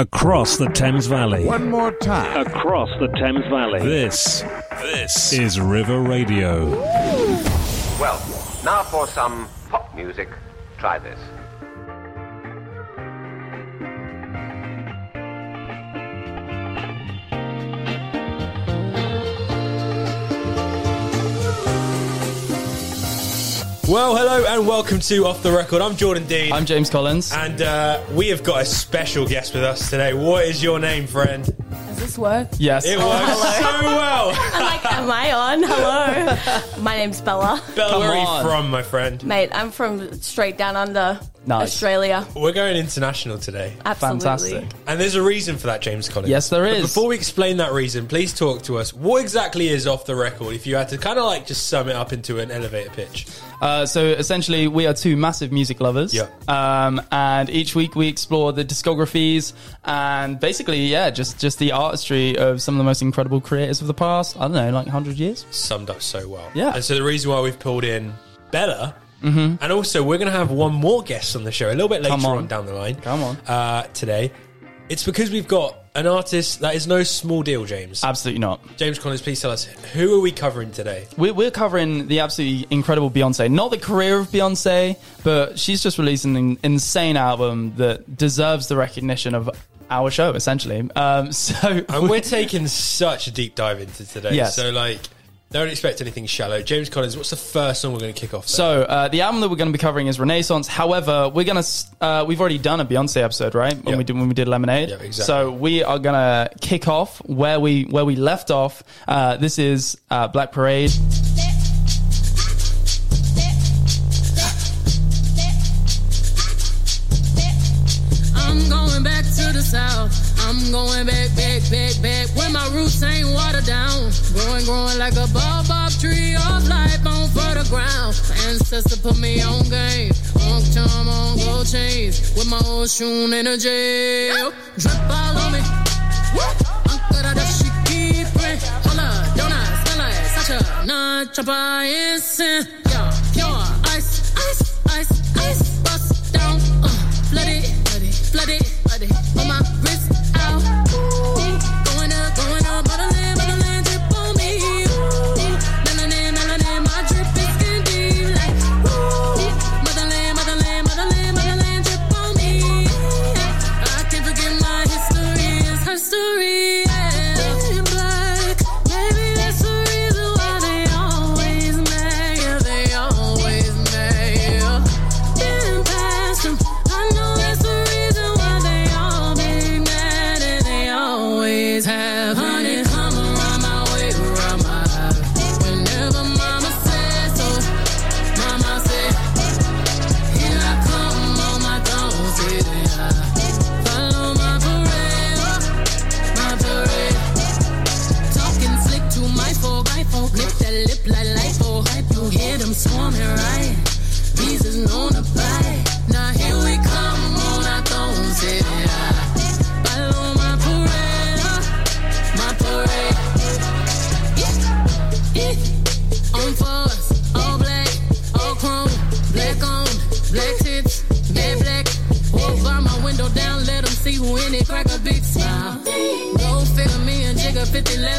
across the Thames Valley. One more time. Across the Thames Valley. This, this is River Radio. Well, now for some pop music. Try this. Well, hello and welcome to Off the Record. I'm Jordan Dean. I'm James Collins. and uh, we have got a special guest with us today. What is your name, friend? Does this work? Yes. It works so well. I'm like, am I on? Hello. My name's Bella. Bella, where are on. you from, my friend? Mate, I'm from straight down under Nice. Australia. We're going international today. Absolutely. Fantastic. And there's a reason for that, James Collins. Yes, there is. But before we explain that reason, please talk to us. What exactly is Off the Record if you had to kind of like just sum it up into an elevator pitch? Uh, so essentially, we are two massive music lovers. Yeah. Um, and each week we explore the discographies and basically, yeah, just just the artistry of some of the most incredible creators of the past. I don't know, like hundred years. Summed up so well. Yeah. And so the reason why we've pulled in Bella. And also, we're going to have one more guest on the show a little bit later Come on. on down the line. Come on. Uh, today. It's because we've got an artist that is no small deal, James. Absolutely not. James Collins, please tell us who are we covering today? We're, we're covering the absolutely incredible Beyonce. Not the career of Beyonce, but she's just released an insane album that deserves the recognition of our show, essentially. Um, so And we're taking such a deep dive into today. Yes. So, like, don't expect anything shallow. James Collins, what's the first song we're going to kick off? then? So uh, the album that we're going to be covering is Renaissance. However, we're going to uh, we've already done a Beyonce episode, right? When Yeah. we did when we did Lemonade. Yeah, exactly. So we are going to kick off where we where we left off. Uh, this is uh, Black Parade. I'm going back to the south. I'm going back, back, back, back. Where my roots ain't watered down. Growing, growing like a baobab tree of life on fertile ground. My ancestor put me on game. On time, on gold chains. With my Oshun energy. Drip all on me. Uncle da she keep it. Hold up, don't I smell like such a Nag Champa incense. Yeah, pure ice, ice, ice, ice. Bust down, uh, flood it, flood it, flood it, flood it. On my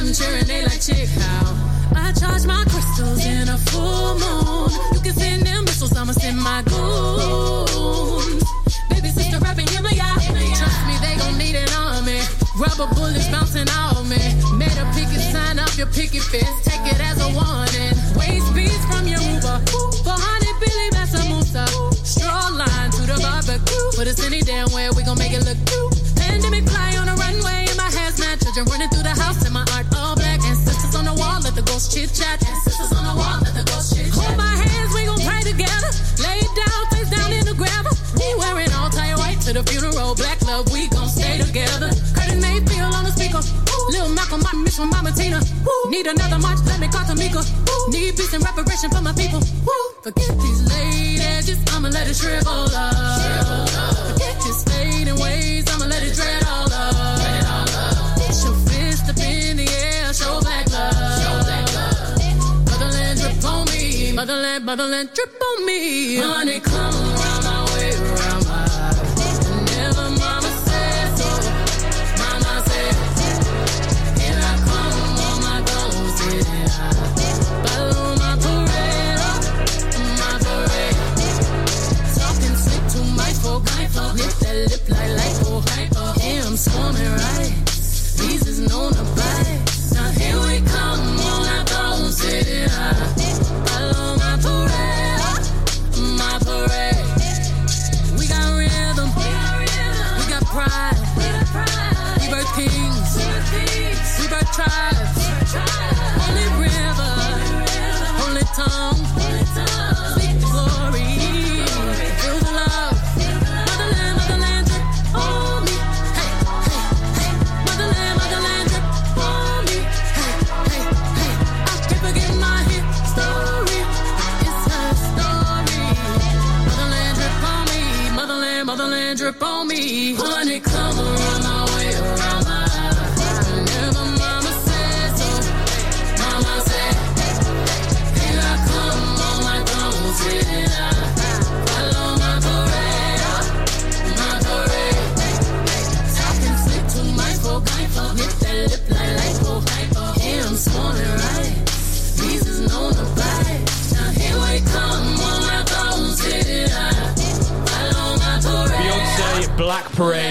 5011 cheering, they like chick how. I charge my crystals in a full moon. You can send them missiles, I'ma send my goons. Baby sister rapping, yeah, yeah. Trust me, they gon' need an army. Rubber bullets bouncing off me. Made a picket sign up your picket fence. Take it as a warning. Waste beats from your Uber. For honey, Billy Mansa Musa. Straw line to the barbecue. Put us any damn way, ghost chit chat. Ancestors on the wall, let the ghost chit chat. Hold my hands, we gon' pray together. Lay down, face down in the gravel. We wearing all tie white to the funeral. Black love, we gon' stay together. Curtis Mayfield on the speaker. Lil Malcolm, I miss from Mama Tina. Need another march, let me call Tamika. Need peace and reparation for my people. Forget these late edges, I'ma let it shrivel up. bottle and drip on me. Honey, come around my way, around my. Whenever mama says so, mama says, and I come on my. Follow my parade, my parade. To my that lip like lipo, hyper, Yeah, I'm swarming right.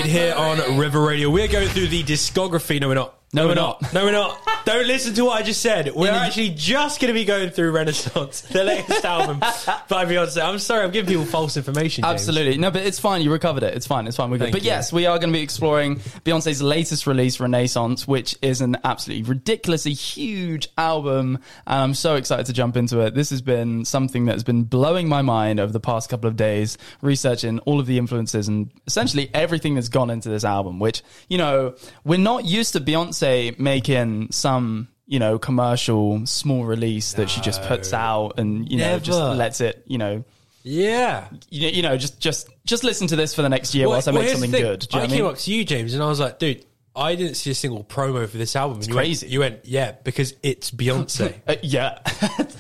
Here on River Radio. We're going through the discography. No, we're not. No, we're not. No, we're not. Don't listen to what I just said. We're actually just going to be going through Renaissance, the latest album by Beyonce. I'm sorry, I'm giving people false information. James. Absolutely. No, but it's fine. You recovered it. It's fine. It's fine. We're good. Thank But you. yes, we are going to be exploring Beyonce's latest release, Renaissance, which is an absolutely ridiculously huge album. And I'm so excited to jump into it. This has been something that has been blowing my mind over the past couple of days, researching all of the influences and essentially everything that's gone into this album, which, you know, we're not used to Beyonce making some. You know, commercial small release that she just puts out and, you know, just lets it, you know, Yeah. you, you know, just just just listen to this for the next year whilst I well, make here's the something thing. good. Do you I know what came I mean? up to you, James, and I was like, dude, I didn't see a single promo for this album. And you crazy. Went, you went, yeah, because it's Beyonce. Uh, yeah,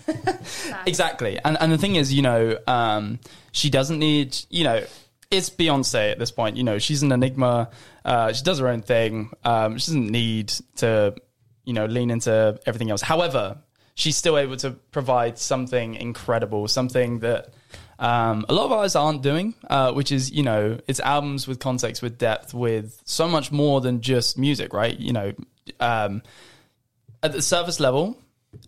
exactly. And and the thing is, you know, um, she doesn't need, you know, it's Beyonce at this point. You know, she's an enigma. Uh, she does her own thing. Um, she doesn't need to, you know, lean into everything else. However, she's still able to provide something incredible, something that. Um, a lot of artists aren't doing, uh, which is, you know, it's albums with context, with depth, with so much more than just music, right? You know, um, at the surface level,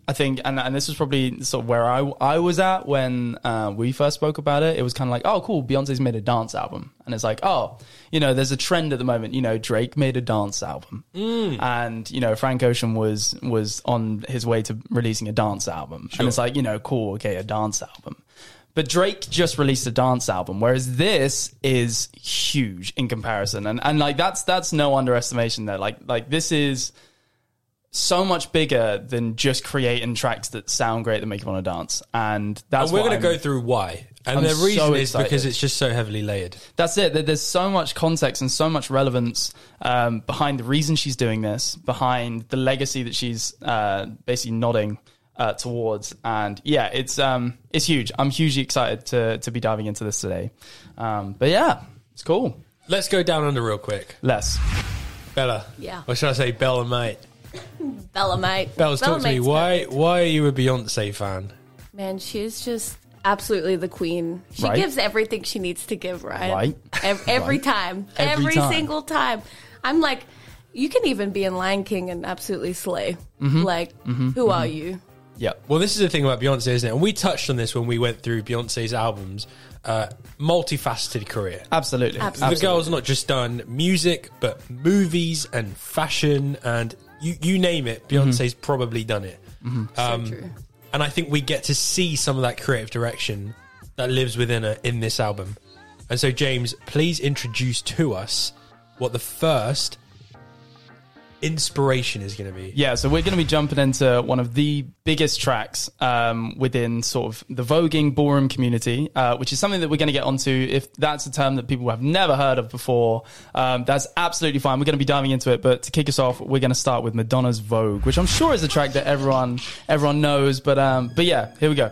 I think, and, and this was probably sort of where I, I was at when uh, we first spoke about it. It was kind of like, oh, cool, Beyonce's made a dance album. And it's like, oh, you know, there's a trend at the moment. You know, Drake made a dance album. And, you know, Frank Ocean was was on his way to releasing a dance album. And it's like, you know, cool, okay, a dance album. But Drake just released a dance album, whereas this is huge in comparison. And and like that's that's no underestimation there. Like like this is so much bigger than just creating tracks that sound great that make you want to dance. And that's and we're going to go through why. And I'm the reason so is because it's just so heavily layered. That's it. There's so much context and so much relevance um, behind the reason she's doing this, behind the legacy that she's uh, basically nodding uh, towards. And yeah, it's um, it's huge. I'm hugely excited to to be diving into this today. Um, but yeah, it's cool. Let's go down under real quick. Less. Bella. Yeah. Or should I say Bella, mate? Bella, mate. Bells, talk to me. Why, perfect. why are you a Beyonce fan? Man, she's just absolutely the queen. She Right. gives everything she needs to give, right? Right. Ev- every Right. time. Every Every, time. single time. I'm like, you can even be in Lion King and absolutely slay. Mm-hmm. Like, who are you? Yeah. Well, this is the thing about Beyonce, isn't it? And we touched on this when we went through Beyonce's albums. Uh, multifaceted career. Absolutely. Absolutely. The girl's not just done music, but movies and fashion and you, you name it. Beyonce's mm-hmm. probably done it. Mm-hmm. So um, true. And I think we get to see some of that creative direction that lives within her in this album. And so, James, please introduce to us what the first inspiration is going to be. Yeah, so we're going to be jumping into one of the biggest tracks um, within sort of the voguing ballroom community, uh, which is something that we're going to get onto. If that's a term that people have never heard of before, um, that's absolutely fine. We're going to be diving into it, but to kick us off, we're going to start with Madonna's Vogue, which I'm sure is a track that everyone everyone knows. But um, but yeah, here we go.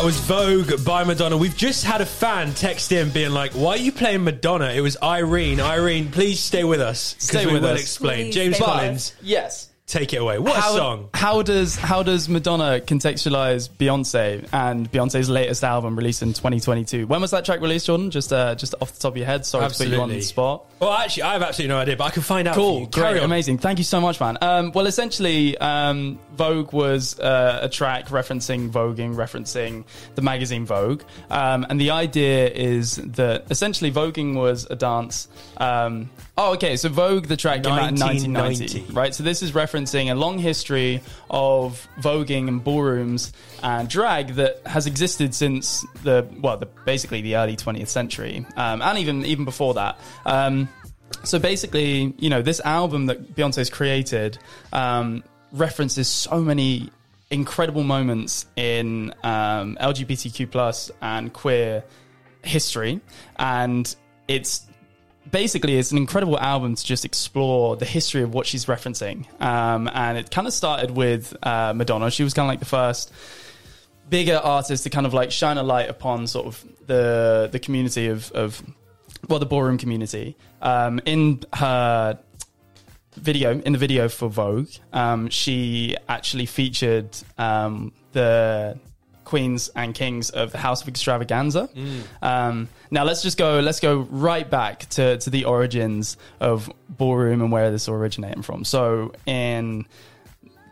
That was Vogue by Madonna. We've just had a fan text in being like, "Why are you playing Madonna?" It was Irene. Irene, please stay with us. 'cause Stay we with will us. explain. Please James Collins, Yes. Take it away. What how, song! How does how does Madonna contextualize Beyonce and Beyonce's latest album released in 2022? When was that track released, Jordan? Just uh, just off the top of your head. Sorry to put you on the spot. Well, actually, I have absolutely no idea, but I can find out. for Cool, you. Carry great, on. amazing. Thank you so much, man. Um, well, essentially, um, Vogue was uh, a track referencing voguing, referencing the magazine Vogue, um, and the idea is that essentially voguing was a dance. Oh, okay. So Vogue, the track came out in 1990, 1990. right? So this is referencing a long history of voguing and ballrooms and drag that has existed since the well, the, basically the early 20th century, um, and even even before that. Um, so basically, you know, this album that Beyonce's created um, references so many incredible moments in um, LGBTQ plus and queer history, and it's basically it's an incredible album to just explore the history of what she's referencing. Um, and it kind of started with uh, Madonna. She was kind of like the first bigger artist to kind of like shine a light upon sort of the the community of of well the ballroom community um, in her video in the video for Vogue um, she actually featured um, the queens and kings of the House of Xtravaganza. Um, now let's just go let's go right back to to the origins of ballroom and where this originated from. So in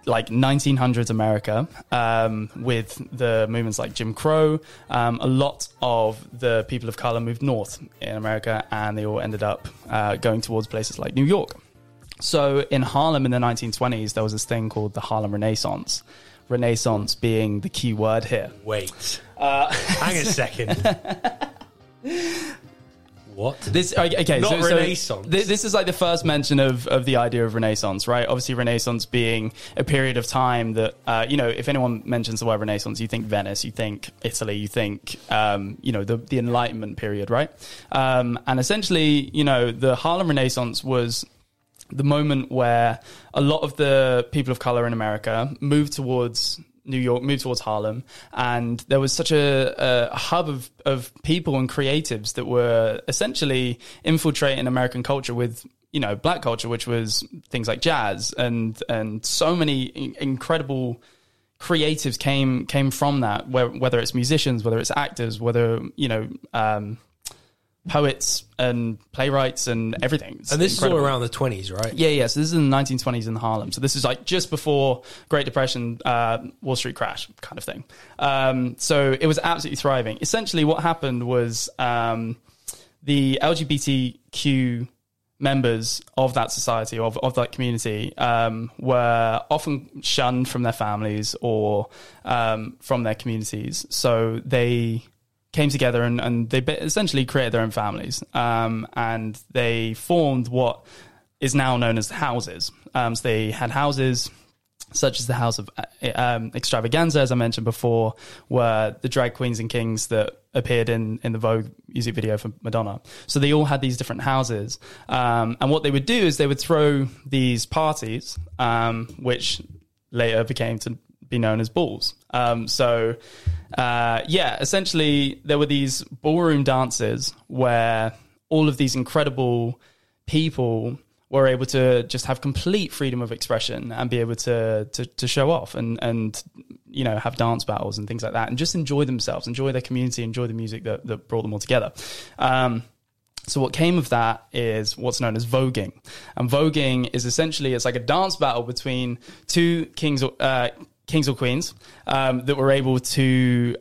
like 1900s America, um, with the movements like Jim Crow, um, a lot of the people of color moved north in America, and they all ended up uh, going towards places like New York. So in Harlem in the 1920s, there was this thing called the Harlem Renaissance. Renaissance being the key word here. Wait, Uh, hang a second. what? This okay, Not so, so Renaissance. thi- this is like the first mention of of the idea of Renaissance, right? Obviously, Renaissance being a period of time that uh, you know, if anyone mentions the word Renaissance, you think Venice, you think Italy, you think um, you know the the Enlightenment period, right? Um, and essentially, you know, the Harlem Renaissance was the moment where a lot of the people of color in America moved towards New York, moved towards Harlem, and there was such a, a hub of, of people and creatives that were essentially infiltrating American culture with you know black culture, which was things like jazz and and so many in- incredible creatives came came from that. Where, whether it's musicians, whether it's actors, whether you know. Um, Poets and playwrights and everything. It's And this is incredible. all around the twenties, right? Yeah, yeah. So this is in the 1920s in Harlem. So this is like just before Great Depression, uh, Wall Street crash kind of thing. Um, so it was absolutely thriving. Essentially, what happened was um, the LGBTQ members of that society, of, of that community, um, were often shunned from their families or um, from their communities. So they came together and, and they essentially created their own families. Um, and they formed what is now known as houses. Um, so they had houses such as the House of uh, um, Xtravaganza, as I mentioned before, were the drag queens and kings that appeared in, in the Vogue music video for Madonna. So they all had these different houses. Um, and what they would do is they would throw these parties, um, which later became to be known as balls. Um, so, uh, yeah, essentially, there were these ballroom dances where all of these incredible people were able to just have complete freedom of expression and be able to to, to show off and and you know have dance battles and things like that and just enjoy themselves enjoy their community enjoy the music that, that brought them all together. Um, so what came of that is what's known as voguing, and voguing is essentially it's like a dance battle between two kings, uh, kings or queens um, that were able to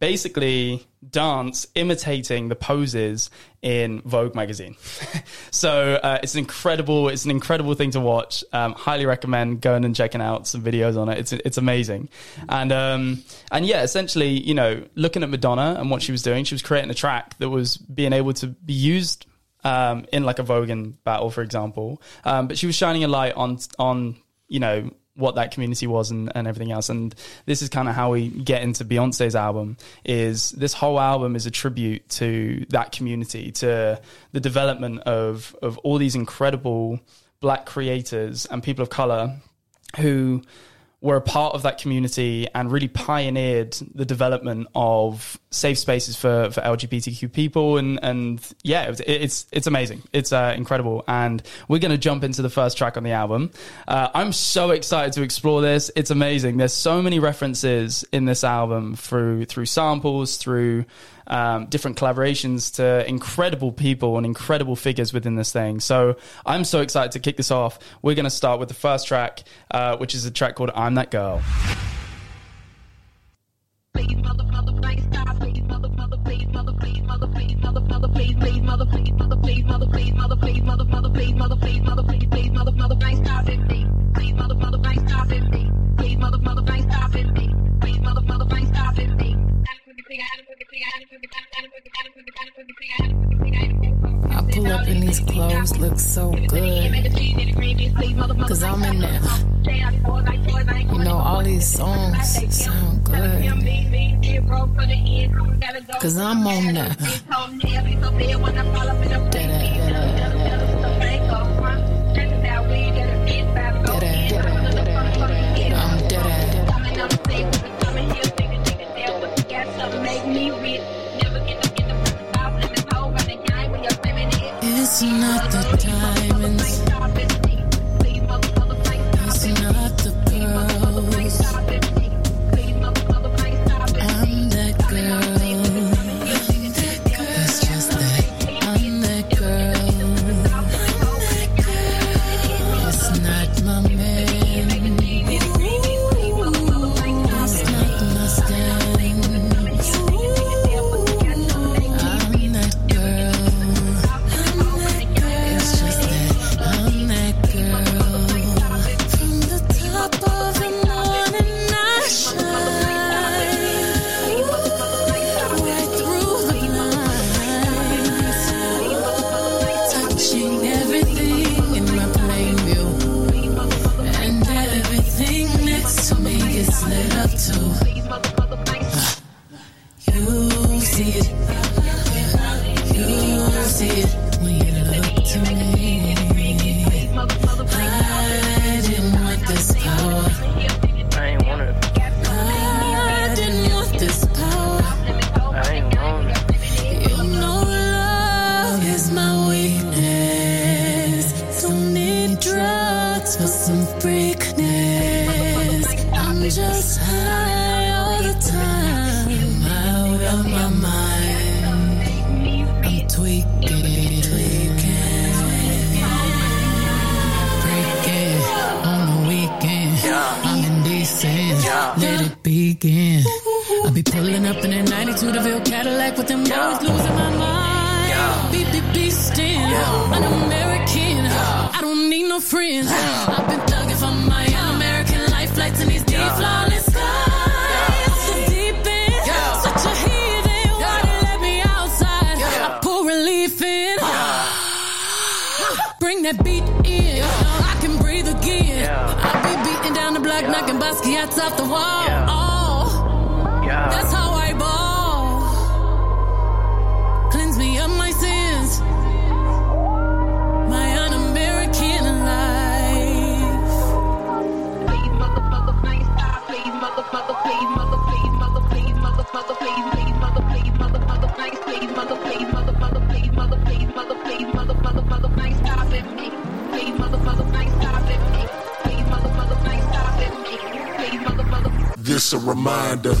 basically dance imitating the poses in Vogue magazine. so uh, it's an incredible, it's an incredible thing to watch. Um, highly recommend going and checking out some videos on it. It's it's amazing, and um, and yeah, essentially, you know, looking at Madonna and what she was doing, she was creating a track that was being able to be used um, in like a voguing battle, for example. Um, but she was shining a light on on you know what that community was and, and everything else. And this is kind of how we get into Beyonce's album. Is this whole album is a tribute to that community, to the development of of all these incredible black creators and people of color who were a part of that community and really pioneered the development of safe spaces for, for LGBTQ people. And, and yeah, it it's, it's amazing. It's uh, incredible. And we're going to jump into the first track on the album. Uh, I'm so excited to explore this. It's amazing. There's so many references in this album through, through samples, through, um, different collaborations to incredible people and incredible figures within this thing. So I'm so excited to kick this off. We're going to start with the first track, uh, which is a track called I'm That Girl. Stop it, please, motherfucker, stop it, please, motherfucker, stop it, please. I pull up in these clothes, look so good. Cause I'm in there. You know, all these songs sound good. Cause I'm on that. It's not the With them losing my mind. Beep, beep, beastin'. An American. I don't need no friends. I've been thugging for my American life flights in these deep flawless skies. The deep end. Such a heathen. Why they let me outside? I pour relief in. Bring that beat in. I can breathe again. I be beating down the block, knocking Basquiat's off the wall. Oh, that's how This a reminder.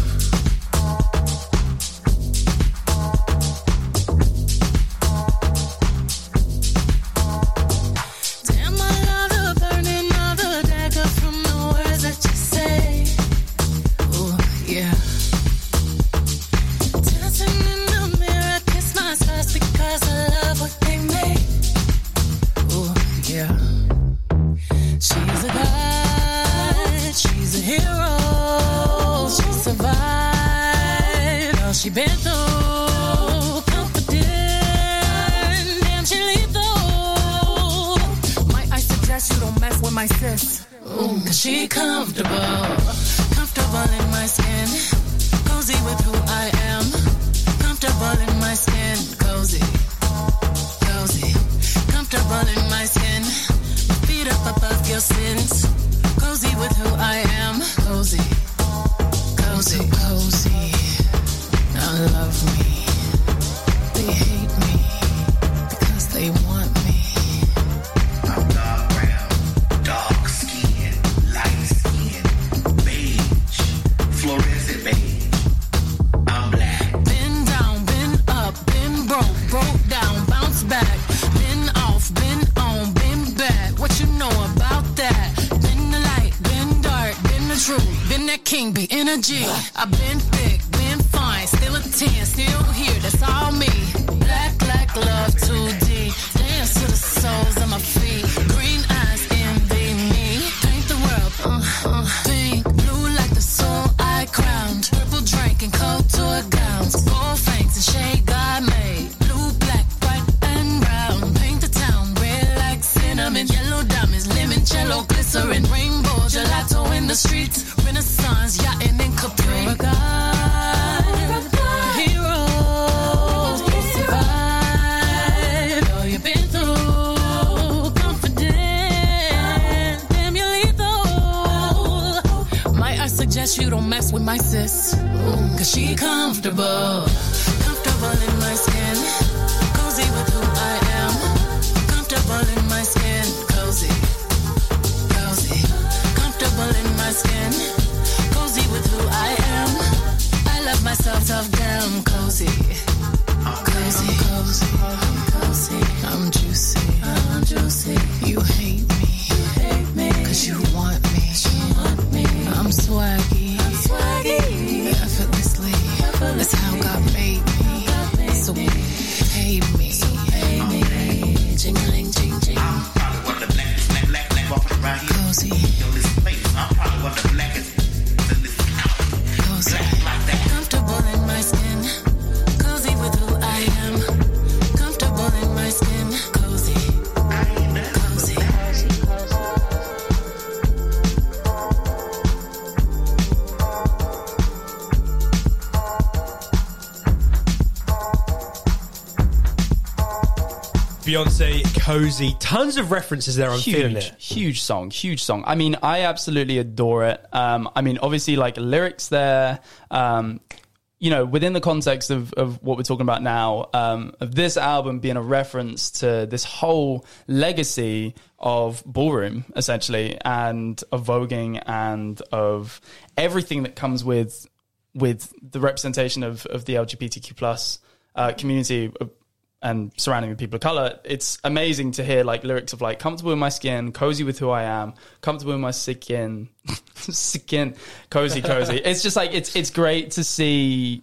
Sis? Cause she comfortable. Comfortable in my skin. Cozy with who I am. Comfortable in my skin. Cozy. Cozy. Comfortable in my skin. Cozy with who I am. I love myself down. Cozy. Cozy. Beyonce, cozy, tons of references there. I'm feeling huge, it. huge song, huge song. I mean, I absolutely adore it. Um, I mean, obviously, like lyrics there. Um, you know, within the context of, of what we're talking about now, um, of this album being a reference to this whole legacy of ballroom, essentially, and of voguing and of everything that comes with with the representation of, of the LGBTQ plus uh, community uh, and surrounding the people of color, it's amazing to hear like lyrics of like comfortable in my skin, cozy with who I am, comfortable in my skin, skin, cozy, cozy. it's just like it's it's great to see.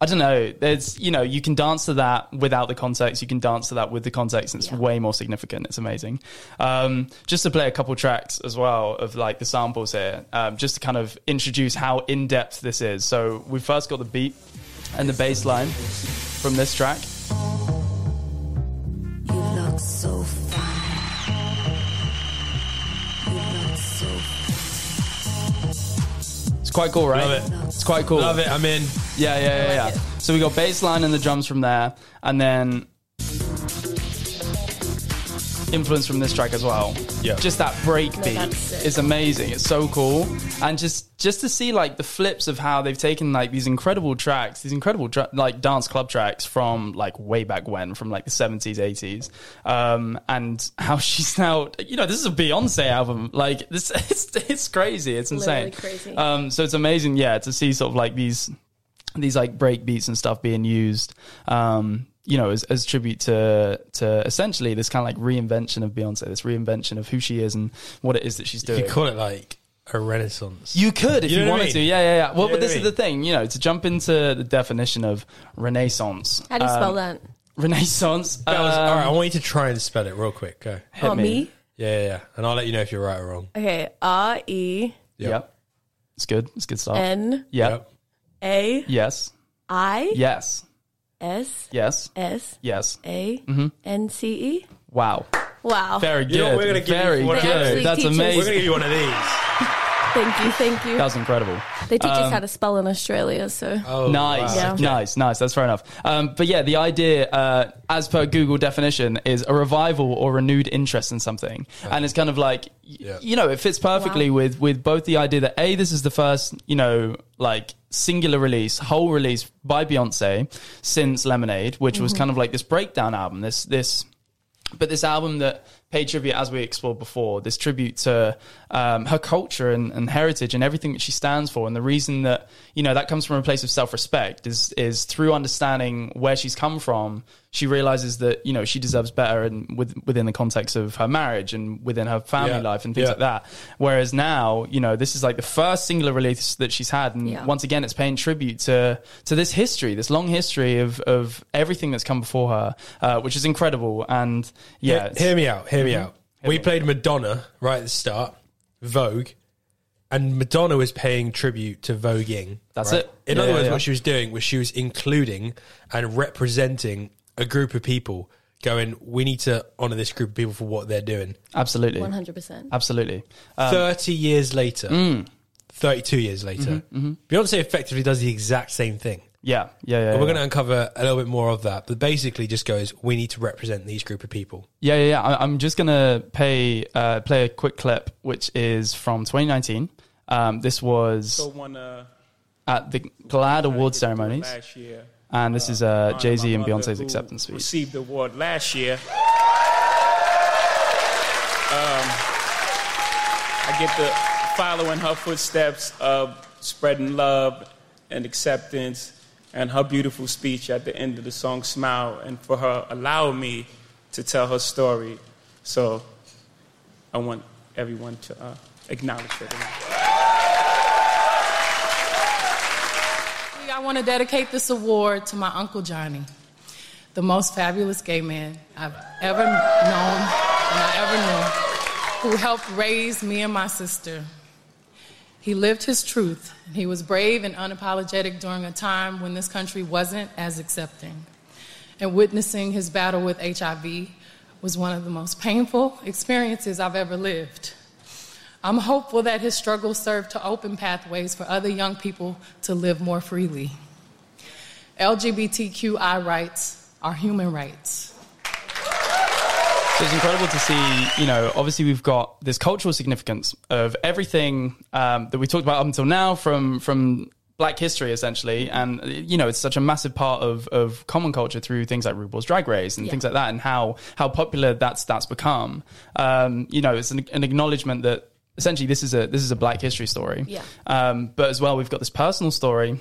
I don't know. There's you know you can dance to that without the context. You can dance to that with the context, and it's way more significant. It's amazing. Um, just to play a couple tracks as well of like the samples here, um, just to kind of introduce how in depth this is. So we first got the beat and the bass line from this track. It's quite cool, right? Love it. It's quite cool. Love it. I'm in. Yeah, yeah, yeah, yeah. So we got bass line and the drums from there, and then influence from this track as well. Yeah. Just that break beat that's sick. is amazing. It's so cool, and just just to see like the flips of how they've taken like these incredible tracks, these incredible dra- like dance club tracks from like way back when, from like the seventies, eighties, um, and how she's now, you know, this is a Beyonce album. Like this, it's it's crazy. It's insane. Literally crazy. Um, so it's amazing, yeah, to see sort of like these these like break beats and stuff being used um you know as, as tribute to to essentially this kind of like reinvention of beyonce this reinvention of who she is and what it is that she's doing. You could call it like a renaissance. you could if You you, know I wanted to yeah yeah yeah well You know but this I is mean? the thing you know to jump into the definition of renaissance How do you spell um, that? renaissance That was- um, all right, I want you to try and spell it real quick. Go. hit Oh, me? Yeah, yeah, yeah. And I'll let you know if you're right or wrong. Okay. R E yep. it's good it's good stuff N yep. A yes I yes S yes S yes A N C E. wow Wow. very good You know we're gonna give you very one of good those. That's teaches- We're amazing going to give you one of these. Thank you, thank you. That was incredible. They teach us Um, how to spell in Australia, so. Oh, nice, wow. Yeah. nice, nice. That's fair enough. Um, but yeah, the idea, uh, as per Google definition, is a revival or renewed interest in something, and it's kind of like, y- Yeah. you know, it fits perfectly Wow. with with both the idea that a this is the first, you know, like singular release, whole release by Beyonce since Lemonade, which was kind of like this breakdown album, this this but this album that paid tribute, as we explored before, this tribute to um, her culture and, and heritage and everything that she stands for, and the reason that you know that comes from a place of self-respect is is through understanding where she's come from. She realizes that you know she deserves better, and with, within the context of her marriage and within her family Yeah. life and things Yeah. like that. Whereas now, you know, this is like the first singular release that she's had, and Yeah. once again, it's paying tribute to to this history, this long history of of everything that's come before her, uh, which is incredible. And yeah, Hear, hear me out. Hear me Mhm. out. We played Madonna right at the start, Vogue, and Madonna was paying tribute to voguing. That's right? it. In Yeah, other words, yeah. what she was doing was she was including and representing a group of people. Going, we need to honor this group of people for what they're doing. absolutely, 100%. absolutely. Um, Thirty years later, mm. thirty-two years later, Mm-hmm, Beyonce effectively does the exact same thing. yeah, yeah, yeah. And we're going to uncover a little bit more of that, but basically, just goes, we need to represent these group of people. Yeah, yeah, yeah. I- I'm just gonna pay uh, play a quick clip, which is from 2019. Um, this was So one uh, at the GLAAD Award ceremonies, last year. And this is uh, Jay Z and Beyonce's acceptance speech. Received the award last year. Um, I get to follow in her footsteps of spreading love and acceptance, and her beautiful speech at the end of the song "Smile," and for her allowing me to tell her story. So I want everyone to uh, acknowledge her. I want to dedicate this award to my Uncle Johnny, the most fabulous gay man I've ever known and I ever knew, who helped raise me and my sister. He lived his truth, he was brave and unapologetic during a time when this country wasn't as accepting. And witnessing his battle with HIV was one of the most painful experiences I've ever lived. I'm hopeful that his struggles serve to open pathways for other young people to live more freely. LGBTQI rights are human rights. So it's incredible to see, you know, obviously we've got this cultural significance of everything um, that we talked about up until now from from black history essentially and you know it's such a massive part of, of common culture through things like RuPaul's Drag Race and Yeah. things like that and how how popular that's that's become um, you know it's an, an acknowledgement that essentially this is a this is a black history story Yeah. um, but as well we've got this personal story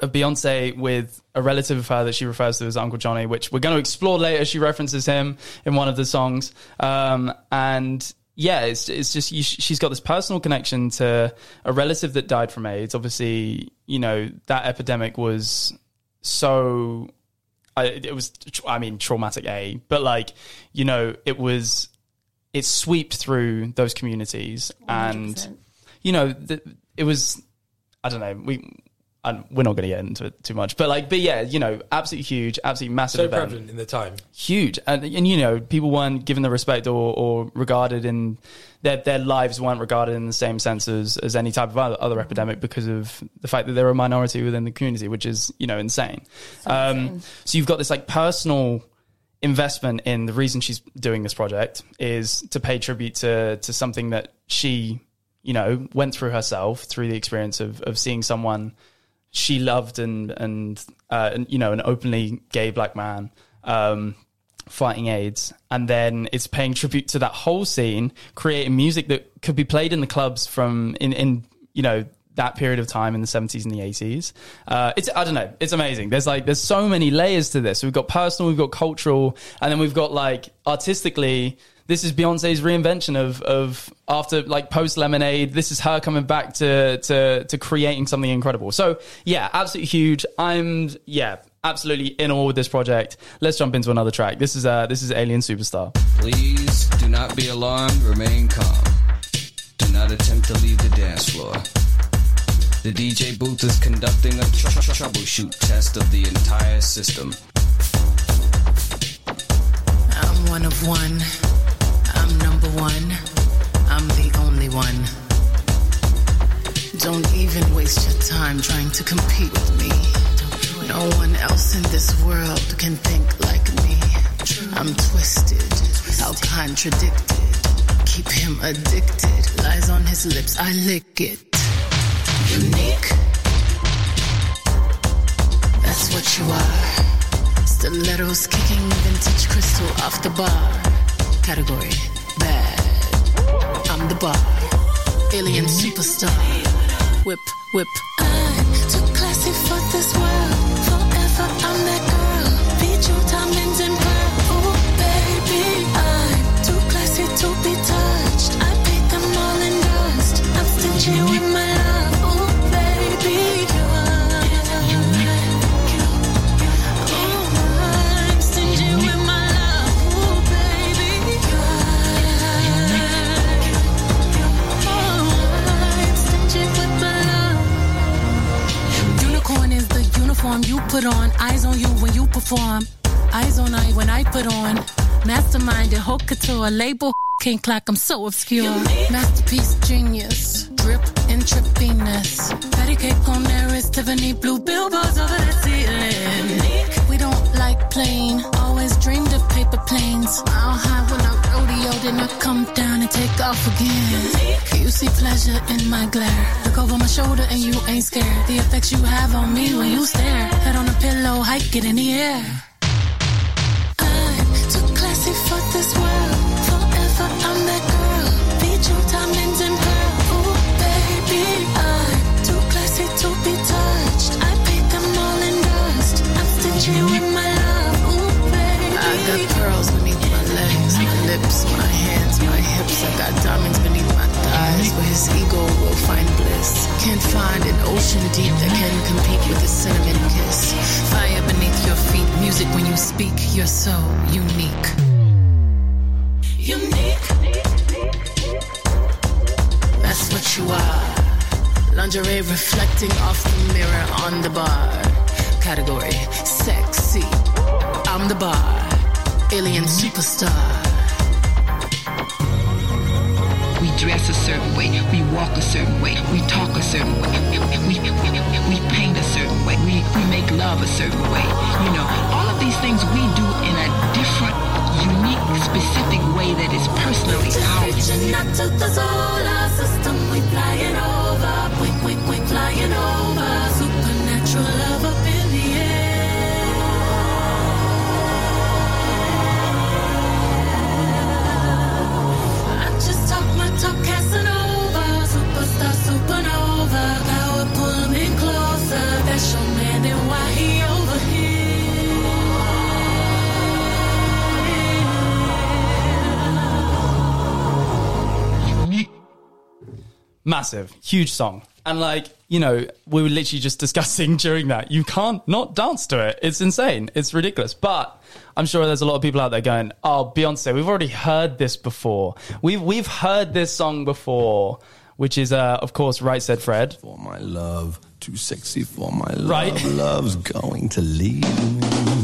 of Beyonce with a relative of her that she refers to as Uncle Johnny, which we're going to explore later. She references him in one of the songs, um, and yeah, it's it's just you, she's got this personal connection to a relative that died from AIDS. Obviously, you know that epidemic was so. I, it was, I mean, traumatic A, but like, you know, it was, it swept through those communities, and 100%. you know, the, it was, I don't know, we, and we're not going to get into it too much, but like, but yeah, you know, absolutely huge, absolutely massive So event prevalent in the time. huge and, and you know people weren't given the respect or, or regarded in their their lives weren't regarded in the same sense as, as any type of other, other epidemic because of the fact that they're a minority within the community which is you know insane um, insane. so you've got this like personal investment in the reason she's doing this project is to pay tribute to to something that she you know went through herself through the experience of of seeing someone she loved and and, uh, and you know an openly gay black man um, fighting AIDS, and then it's paying tribute to that whole scene, creating music that could be played in the clubs from in in you know that period of time in the 70s and the 80s. Uh, it's I don't know, it's amazing. There's like there's so many layers to this. We've got personal, we've got cultural, and then we've got like artistically. This is Beyonce's reinvention of of after like post Lemonade. This is her coming back to to to creating something incredible. So yeah, absolutely huge. I'm yeah, absolutely in awe with this project. Let's jump into another track. This is uh this is Alien Superstar. Please do not be alarmed, remain calm. Do not attempt to leave the dance floor. The DJ booth is conducting a tr- tr- troubleshoot test of the entire system. I'm one of one. I'm number one. I'm the only one. Don't even waste your time trying to compete with me. No one else in this world can think like me. I'm twisted, how contradicted. Keep him addicted. Lies on his lips, I lick it. What you are. Stilettos kicking vintage crystal off the bar. Category bad. I'm the bar. Alien mm-hmm. superstar. Whip, whip. I'm too classy for this world. Forever I'm that girl. Bejeweled diamonds and pearl. Oh baby, I'm too classy to be touched. I paint them all in dust. I'm stingy with mm-hmm. my uniform you put on. Eyes on you when you perform. Eyes on I when I put on. Mastermind and haute couture. Label can't clock. I'm so obscure. Masterpiece genius. Drip in trippiness. Patty cake on there is Tiffany blue billboards over the ceiling. We don't like plain. Always dreamed of paper planes. High when I then I come down and take off again. You see pleasure in my glare. Look over my shoulder and you ain't scared. The effects you have on me when you stare. Head on a pillow, hike it in the air. I'm too classy for this world. I got diamonds beneath my thighs where his ego will find bliss. Can't find an ocean deep that can compete with a cinnamon kiss. Fire beneath your feet, music when you speak. You're so unique. Unique. That's what you are. Lingerie reflecting off the mirror on the bar. Category sexy. I'm the bar. Alien superstar. We dress a certain way, we walk a certain way, we talk a certain way, we, we, we paint a certain way, we, we make love a certain way. You know, all of these things we do in a different, unique, specific way that is personally ours. Reaching out to the solar system, we flying over, wink, wink, wink, flying over. Massive, huge song. And like, you know, we were literally just discussing during that. You can't not dance to it. It's insane. It's ridiculous. But I'm sure there's a lot of people out there going, "Oh, Beyonce, we've already heard this before. We've we've heard this song before." Which is, uh, of course, Right Said Fred. For my love, too sexy for my love. Right. Love's going to leave me.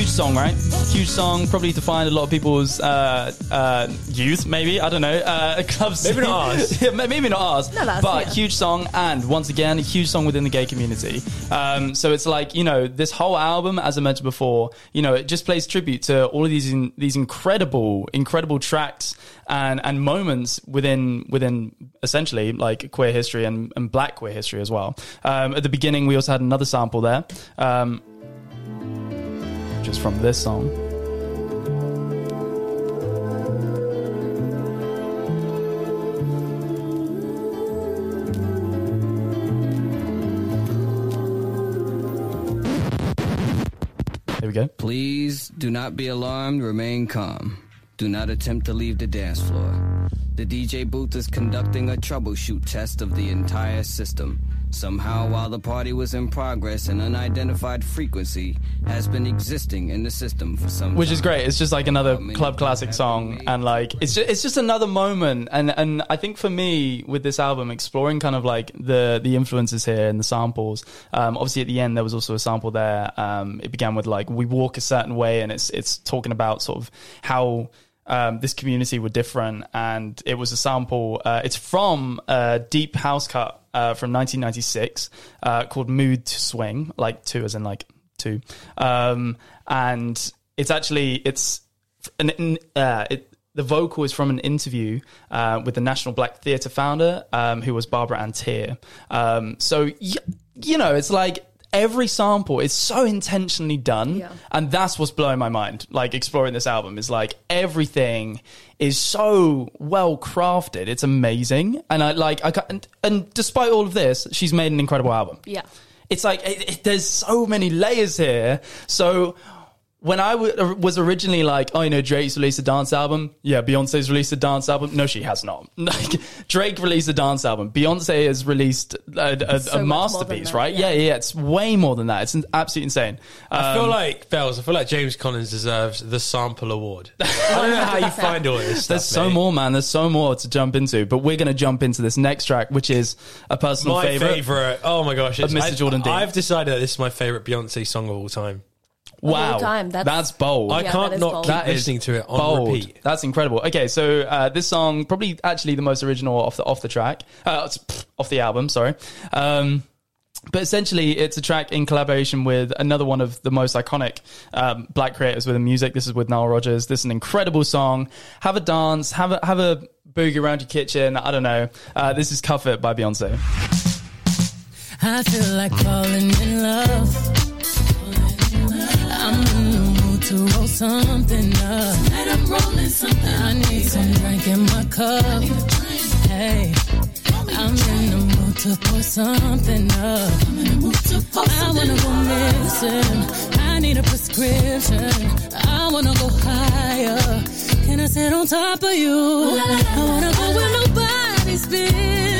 Huge song, right? Huge song, probably defined a lot of people's uh, uh, youth, maybe. I don't know. Uh, clubs. Maybe not ours. yeah, maybe not ours. Not us, but yeah. huge song, and once again, a huge song within the gay community. Um, so it's like you know, this whole album, as I mentioned before, you know, it just plays tribute to all of these in, these incredible, incredible tracks and and moments within within essentially like queer history and, and black queer history as well. Um, at the beginning, we also had another sample there. Um, just from this song. There we go. Please do not be alarmed, remain calm. Do not attempt to leave the dance floor. The DJ booth is conducting a troubleshoot test of the entire system. Somehow, while the party was in progress, an unidentified frequency has been existing in the system for some which is great. It's just like another club classic song, and like it's just, it's just another moment. And and I think for me with this album, exploring kind of like the the influences here and the samples. Um, obviously, at the end there was also a sample there. Um, it began with like we walk a certain way, and it's it's talking about sort of how um, this community were different, and it was a sample. Uh, it's from a deep house cut uh, from 1996 uh, called "Mood Swing," like two as in like two, um, and it's actually it's an, an- uh, it, the vocal is from an interview uh, with the National Black Theatre founder, um, who was Barbara Ann Teer. Um, so y- you know, it's like every sample is so intentionally done, Yeah. and that's what's blowing my mind. Like exploring this album is like everything is so well crafted. It's amazing, and I like I and, and despite all of this, she's made an incredible album Yeah. it's like it, it- there's so many layers here. So when I w- was originally like, oh, you know, Drake's released a dance album. Yeah, Beyonce's released a dance album. No, she has not. Like Drake released a dance album. Beyonce has released a, a, So a much more than masterpiece, that, right? yeah. Yeah. yeah, It's way more than that. It's an- absolutely insane. I feel Um, like Bells. I feel like James Collins deserves the sample award. I don't know how you find all this. There's so mate. more, man. There's so more to jump into, but we're going to jump into this next track, which is a personal My favorite. favorite. Oh my gosh, Of it's- Mr. I- Jordan Dean. I've decided that this is my favorite Beyonce song of all time. Wow, all time. That's- bold. I Yeah, can't that is not bold. keep That is listening to it on bold. repeat. That's incredible. Okay, so uh, this song probably actually the most original off the off the track, uh, it's- pff, off the album. Sorry. Um, but essentially, it's a track in collaboration with another one of the most iconic um, black creators within music. This is with Nile Rodgers. This is an incredible song. Have a dance. Have a have a boogie around your kitchen. I don't know. Uh, this is "Cuff It" by Beyonce. I feel like falling in love. I'm in the mood to roll something up. Tonight I'm rolling something. I need some drink in my cup. Hey, I'm in the mood to pour something up. I wanna go missing. I need a prescription. I wanna go higher. Can I sit on top of you? I wanna go where nobody's been.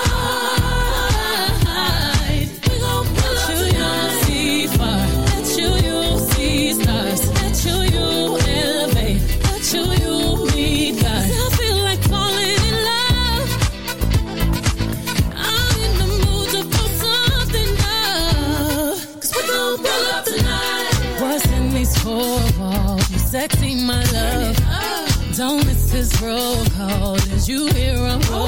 roll call as you hear a wood. Oh,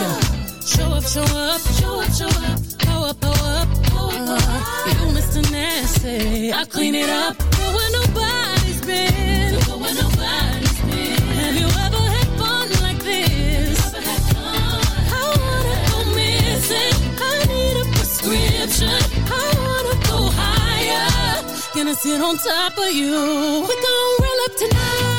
yeah. Show up, show up, show up, show up. Pull up, pull up, pull up. Oh, you Mr. Nasty, I clean it up. Go where nobody's been. Go where nobody's been. Have you ever had fun like this? I wanna go missing. I need a prescription. I wanna go higher. Gonna sit on top of you. We gon' roll up tonight.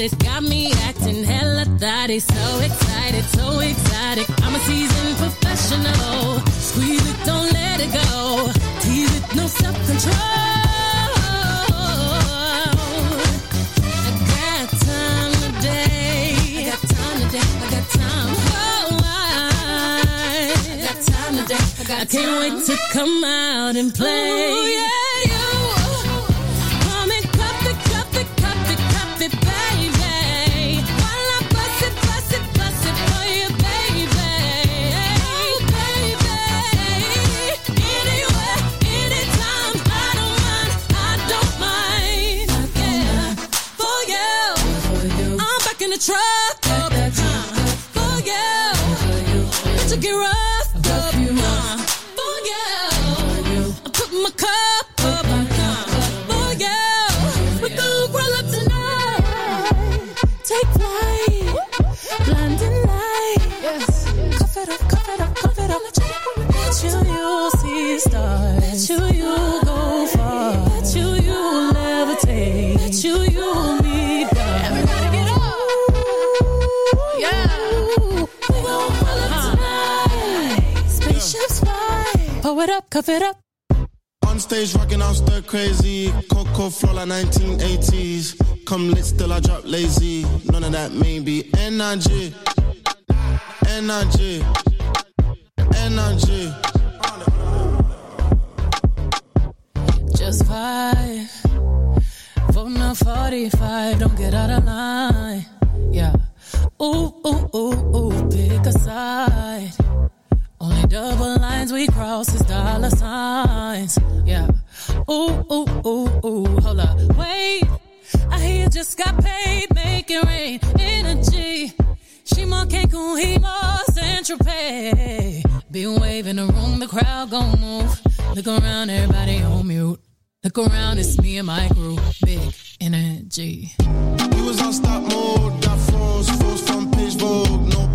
It. Got me acting hella thotty. So excited, so exotic. I'm a seasoned professional. Squeeze it, don't let it go. Tease it, no self control. I can't wait to come out and play. Ooh, yeah, cuff it up. On stage rocking out stir crazy. Coco flow like 1980s. Come lit, still I drop lazy. None of that maybe. Energy. Energy. Energy. Just vibe. Voting on 45, don't get out of line. Yeah. Ooh, ooh, ooh, ooh, pick a side. Only double lines we cross is dollar signs. Yeah. Ooh, ooh, ooh, ooh, hold up. Wait. I hear you just got paid, make it rain. Energy. She more Cancun, more Central Pay. Be waving the room, the crowd gon' move. Look around, everybody on mute. Look around, it's me and my group. Big energy. We was on stop mode. Got froze, froze from page. No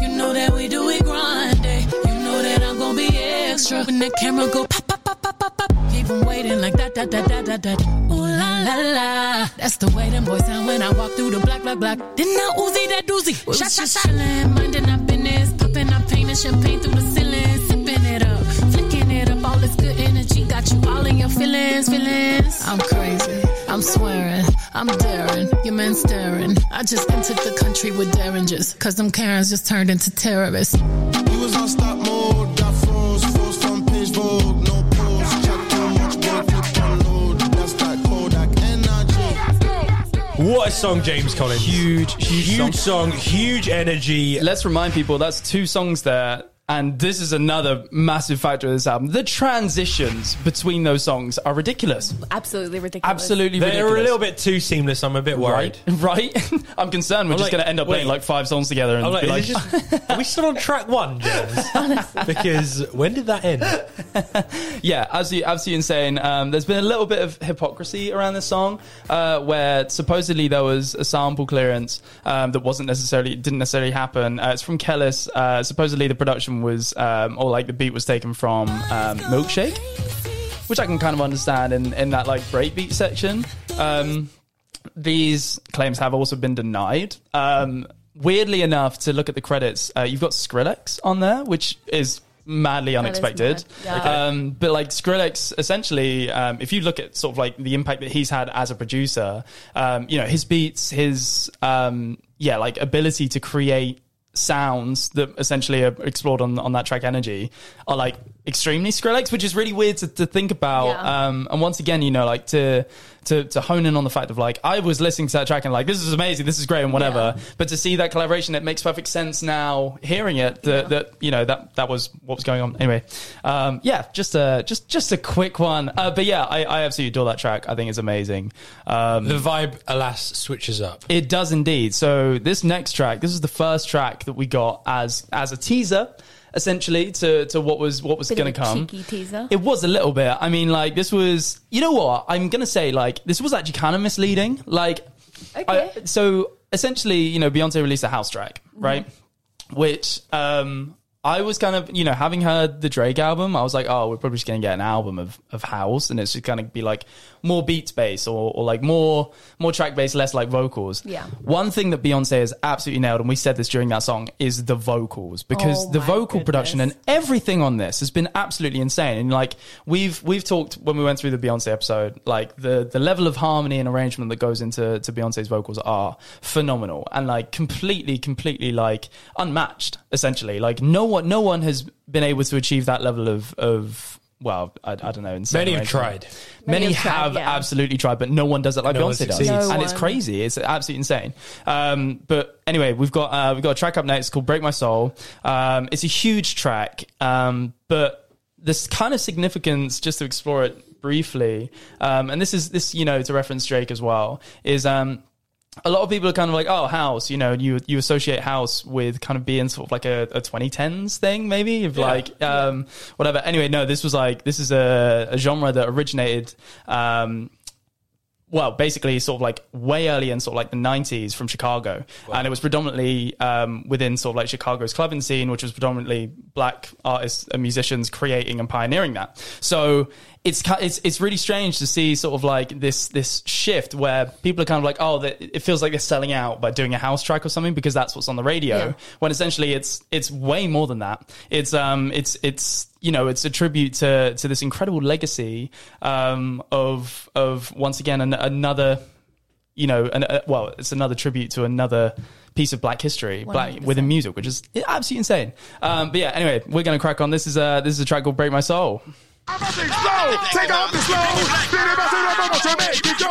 You know that we do it grind eh? You know that I'm gonna be extra. When that camera go pop, pop, pop, pop, pop, pop. Keep 'em waiting like that, that, that, that, that, that. Ooh la la la. That's the way them boys sound when I walk through the black, black, black. Then I Uzi that doozy. Shot, shot, shot. Minding our business. Popping our pain and champagne through the ceiling. Sipping it up, flicking it up. All this good energy got you all in your feelings, feelings. I'm crazy. I'm swearing. I'm daring. Your man staring. I just entered the country with derringers. Cause them Karens just turned into terrorists. We was on stop mode. Got froze, froze from page Vogue. No pause, chat too much, bro. Clip on load. That's that Kodak energy. What a song, James Collins. Huge, huge, Huge song, huge energy. Let's remind people that's two songs there. And this is another massive factor of this album. The transitions between those songs are ridiculous. Absolutely ridiculous. Absolutely They're ridiculous. a little bit too seamless. I'm a bit worried. Right? right? I'm concerned we're I'm just like, going to end up playing like five songs together and I'm like, be like, is it just- are we still on track one, James? because when did that end? yeah, absolutely, absolutely insane. Um, there's been a little bit of hypocrisy around this song, uh, where supposedly there was a sample clearance um, that wasn't necessarily didn't necessarily happen. Uh, it's from Kelis. Uh, supposedly the production was, um, or like the beat was taken from um, Milkshake, which I can kind of understand in in that like breakbeat section. Um, these claims have also been denied. Um, weirdly enough, to look at the credits, uh, you've got Skrillex on there, which is madly unexpected. mad. Yeah. Um, but like Skrillex, essentially, um, if you look at sort of like the impact that he's had as a producer, um, you know, his beats, his um, yeah, like ability to create sounds that essentially are explored on on that track energy are like extremely Skrillex, which is really weird to, to think about. Yeah. Um, and once again, you know, like to to to hone in on the fact of like I was listening to that track and like this is amazing, this is great, and whatever. But to see that collaboration, it makes perfect sense now. Hearing it, that that you know that that was what was going on. Anyway, um, yeah, just a just just a quick one. Uh, but yeah, I, I absolutely adore that track. I think it's amazing. Um, The vibe, alas, switches up. it does indeed. So this next track, this is the first track that we got as as a teaser, essentially to to what was what was going to come. It was a little bit. I mean, like this was. You know what? I'm gonna say like this was actually kind of misleading. Like, I- so essentially, you know, Beyonce released a house track, right? Which um, I was kind of, you know, having heard the Drake album, I was like, oh, we're probably just gonna get an album of of house, and it's just gonna be like more beats based or, or like more more track based, less like vocals. Yeah. One thing that Beyonce has absolutely nailed, and we said this during that song, is the vocals because Oh the vocal production and everything on this has been absolutely insane. And like we've we've talked when we went through the Beyonce episode, like the the level of harmony and arrangement that goes into to Beyonce's vocals are phenomenal and like completely completely like unmatched. Essentially, like no one no one has been able to achieve that level of of well, I, I don't know. insane Many have tried. Many, Many have tried, have yeah. absolutely tried, but no one does it like No Beyonce does. No and it's crazy. It's absolutely insane. Um, but anyway, we've got uh, we've got a track up next called "Break My Soul." Um, it's a huge track, um, but this kind of significance, just to explore it briefly, um, and this is this you know to reference Drake as well, is um, a lot of people are kind of like, oh, house, you know, you you associate house with kind of being sort of like a, a 2010s thing, maybe of Yeah. like um, whatever. Anyway, no, this was like this is a, a genre that originated. Um, well, basically, sort of like way early in sort of like the 90s from Chicago. And it was predominantly um, within sort of like Chicago's clubbing scene, which was predominantly black artists and musicians creating and pioneering that. So it's, it's, it's really strange to see sort of like this, this shift where people are kind of like, oh, that- it feels like they're selling out by doing a house track or something because that's what's on the radio. Yeah. When essentially it's, it's way more than that. It's, um, it's, it's, you know, it's a tribute to, to this incredible legacy, um, of, of once again, an, another, you know, an, uh, well, it's another tribute to another piece of black history, black 100%. within music, which is absolutely insane. Um, but yeah, anyway, we're going to crack on. This is a, this is a track called Break My Soul. Slow, take off the slow. Get it back to the moment to make it go.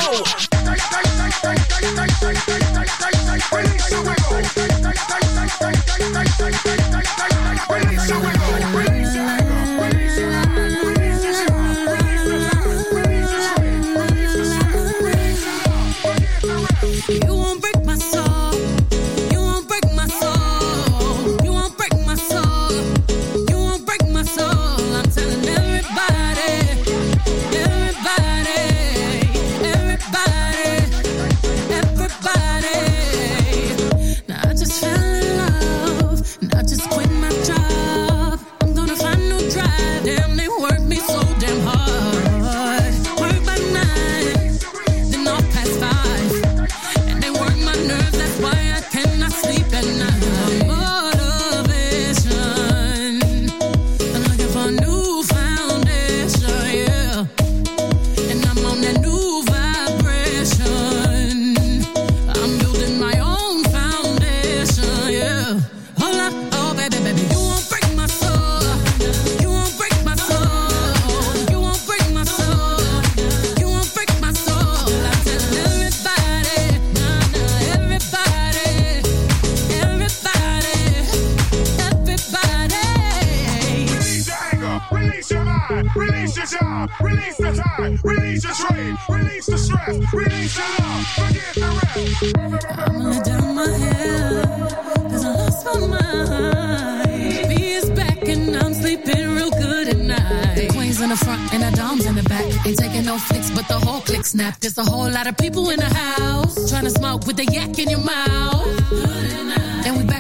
Release your wiggle. Release your wiggle. Release Release your trade. Release the stress. Release your love. Forget the rest. I'ma let down my hair, cause I lost my mind. B is back and I'm sleeping real good at night. The queen's in the front and the dom's in the back. Ain't taking no flicks, but the whole click snap. There's a whole lot of people in the house trying to smoke with the yak in your mouth.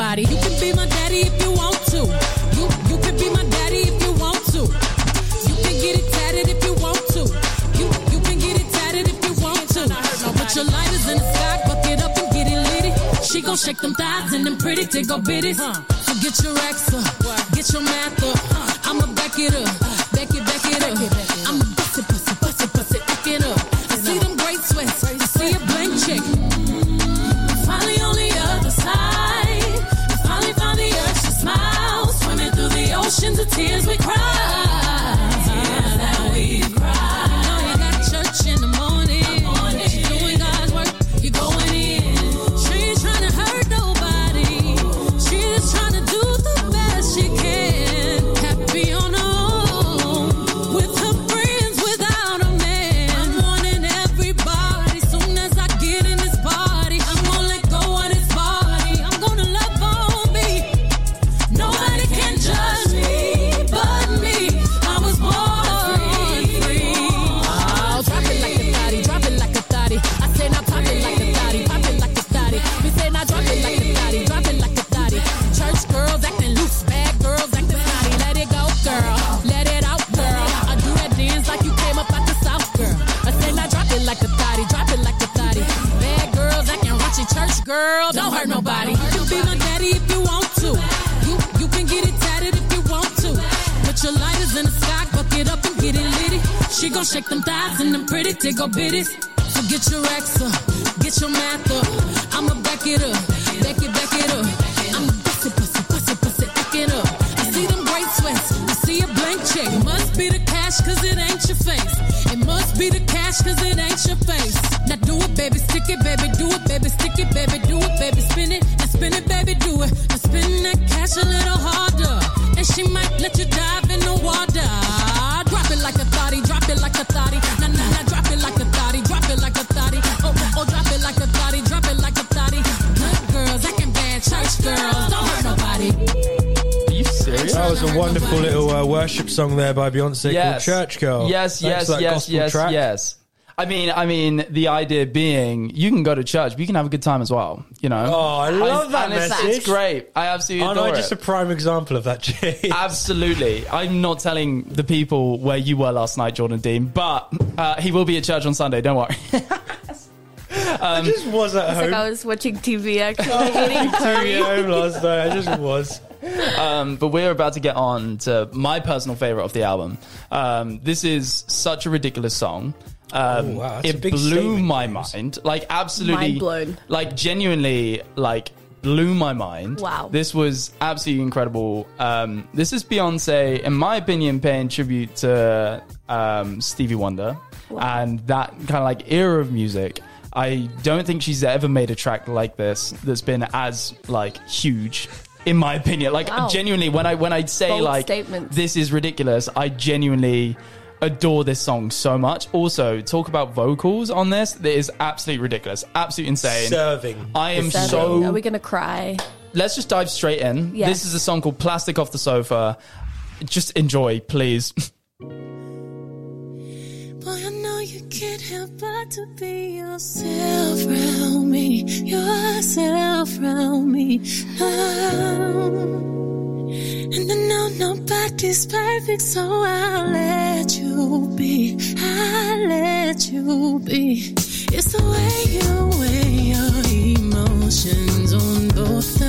nobody. You can be my daddy if you want to. You you can be my daddy if you want to. You can get it tatted if you want to. You you can get it tatted if you want to. Now put your lighters in the sky, buck it up and get it litty. She gon' shake them thighs and them pretty tickle bitties. So get your racks up, get your math take a bitches. song there by Beyonce yes. called Church Girl. Yes, yes, yes, yes, track. yes. I mean, I mean, the idea being you can go to church, but you can have a good time as well. You know. Oh, I love I, that message. It's, it's, great. I absolutely Aren't I just it. a prime example of that, Jay? absolutely. I'm not telling the people where you were last night, Jordan Dean, but uh, he will be at church on Sunday. Don't worry. Um, I just was at home. Like I was watching TV actually. I was watching TV home last night. I just was um, but we're about to get on to my personal favorite of the album. Um, this is such a ridiculous song. Um, oh, wow, it blew my mind. Like absolutely mind blown. Like genuinely, like blew my mind. Wow. This was absolutely incredible. Um, this is Beyonce, in my opinion, paying tribute to um, Stevie Wonder wow. and that kind of like era of music. I don't think she's ever made a track like this that's been as like huge in my opinion. Like wow. genuinely, when I when I say Bold like statements. this is ridiculous, I genuinely adore this song so much. Also, talk about vocals on this. That is absolutely ridiculous, absolutely insane. Serving. I am Serving. so. Are we gonna cry? Let's just dive straight in. Yes. This is a song called "Plastic Off the Sofa." Just enjoy, please. Boy, I know you can't help but to be yourself around me, yourself around me. Oh. And I know nobody's perfect, so I'll let you be, I'll let you be. It's the way you weigh your emotions on both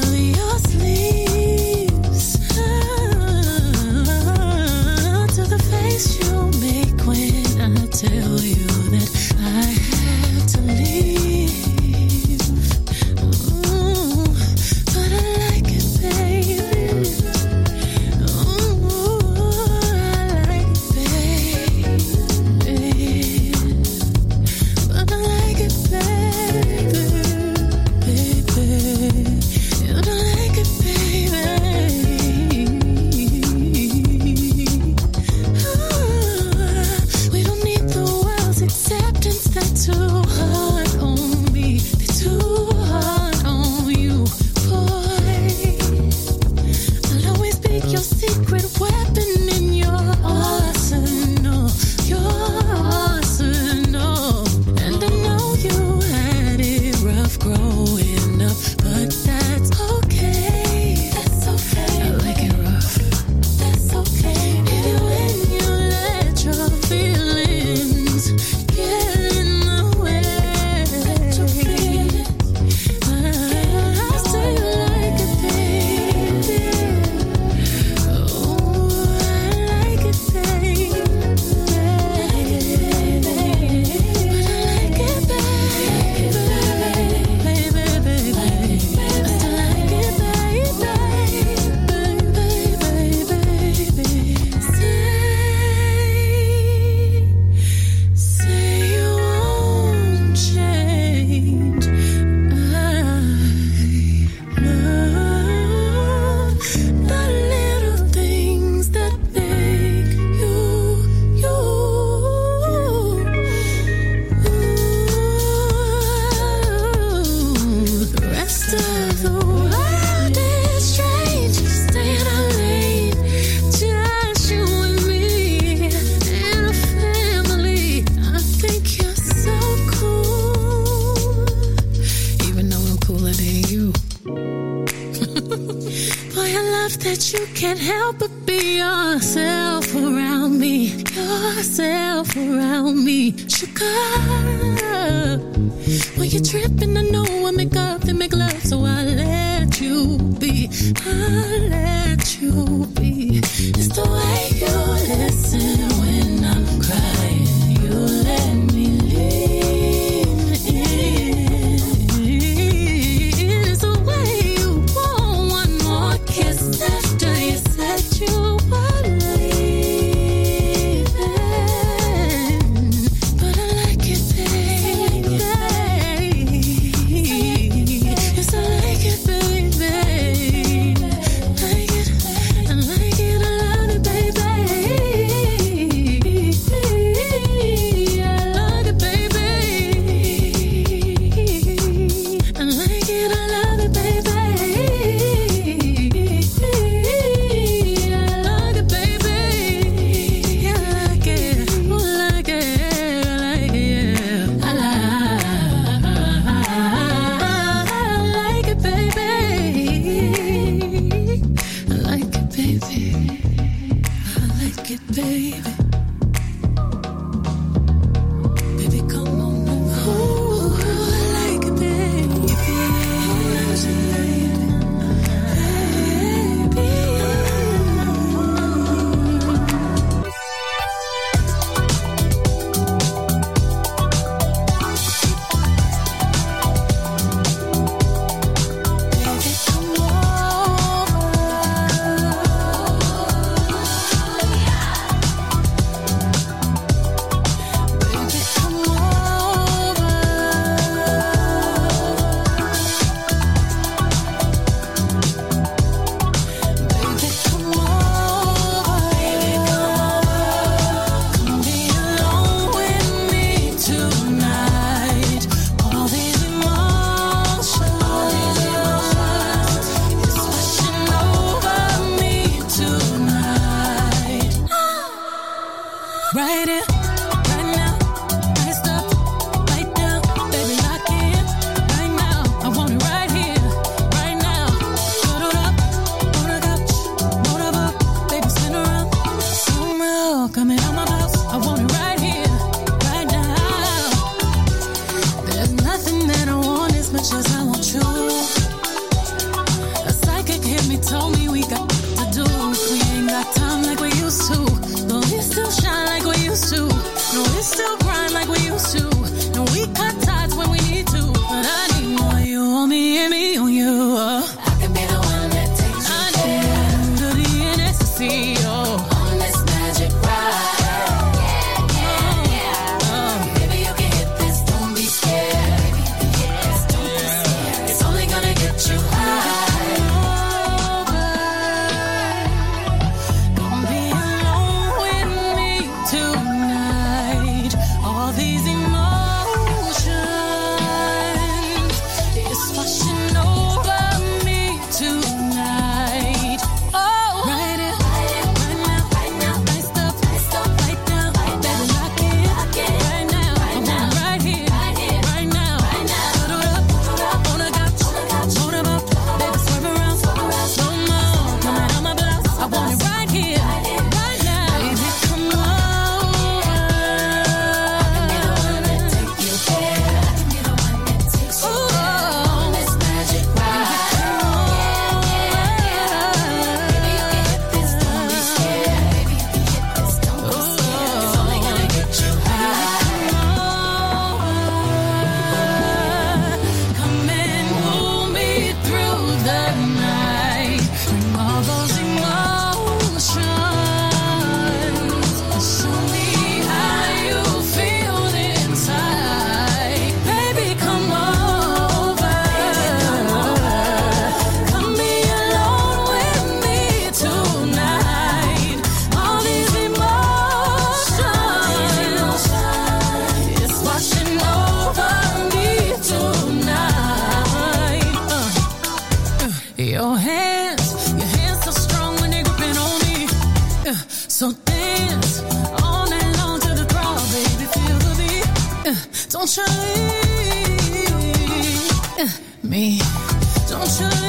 don't you leave me. Don't you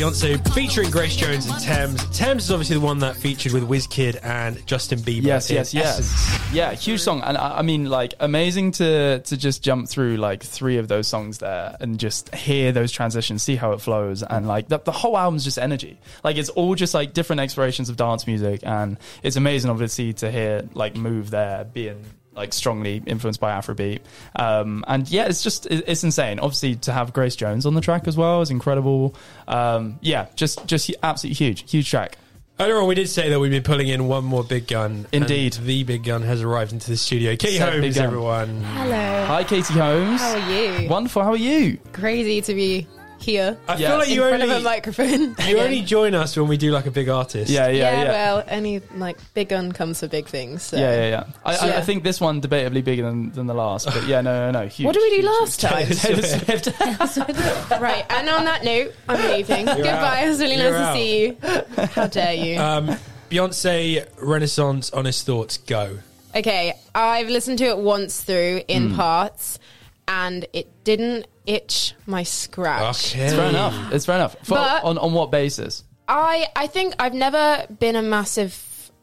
Beyonce featuring Grace Jones and Tems. Tems is obviously the one that featured with Wizkid and Justin Bieber. Yes, yes, yes. Essence. Yeah, huge song, and I, I mean, like, amazing to to just jump through like three of those songs there and just hear those transitions, see how it flows, and like the, the whole album's just energy. Like, it's all just like different explorations of dance music, and it's amazing, obviously, to hear like Move there being like strongly influenced by Afrobeat. Um, and yeah, it's just it's insane. Obviously, to have Grace Jones on the track as well is incredible. Um, yeah, just just absolutely huge, huge track. Earlier on, we did say that we'd be pulling in one more big gun. and Indeed. the big gun has arrived into the studio. Katie Said Holmes, everyone. Hello. Hi, Katie Holmes. How are you? Wonderful. How are you? Crazy to be here. I feel like in you front only of a microphone. you only join us when we do like a big artist. Yeah, yeah, yeah. well, any like big gun comes for big things. So. Yeah, yeah, yeah. I, I, Yeah. I think this one debatably bigger than, than the last, but yeah, no, no, no. Huge. What did we do huge, last huge. time? Taylor Swift. right, and on that note, I'm leaving. You're Goodbye. out. It was really You're nice out. to see you. How dare you? Um, Beyonce Renaissance Honest Thoughts Go. Okay, I've listened to it once through in Hmm. parts, and it didn't itch my scratch. It's fair enough. It's fair enough. For, But- on on what basis? I I think I've never been a massive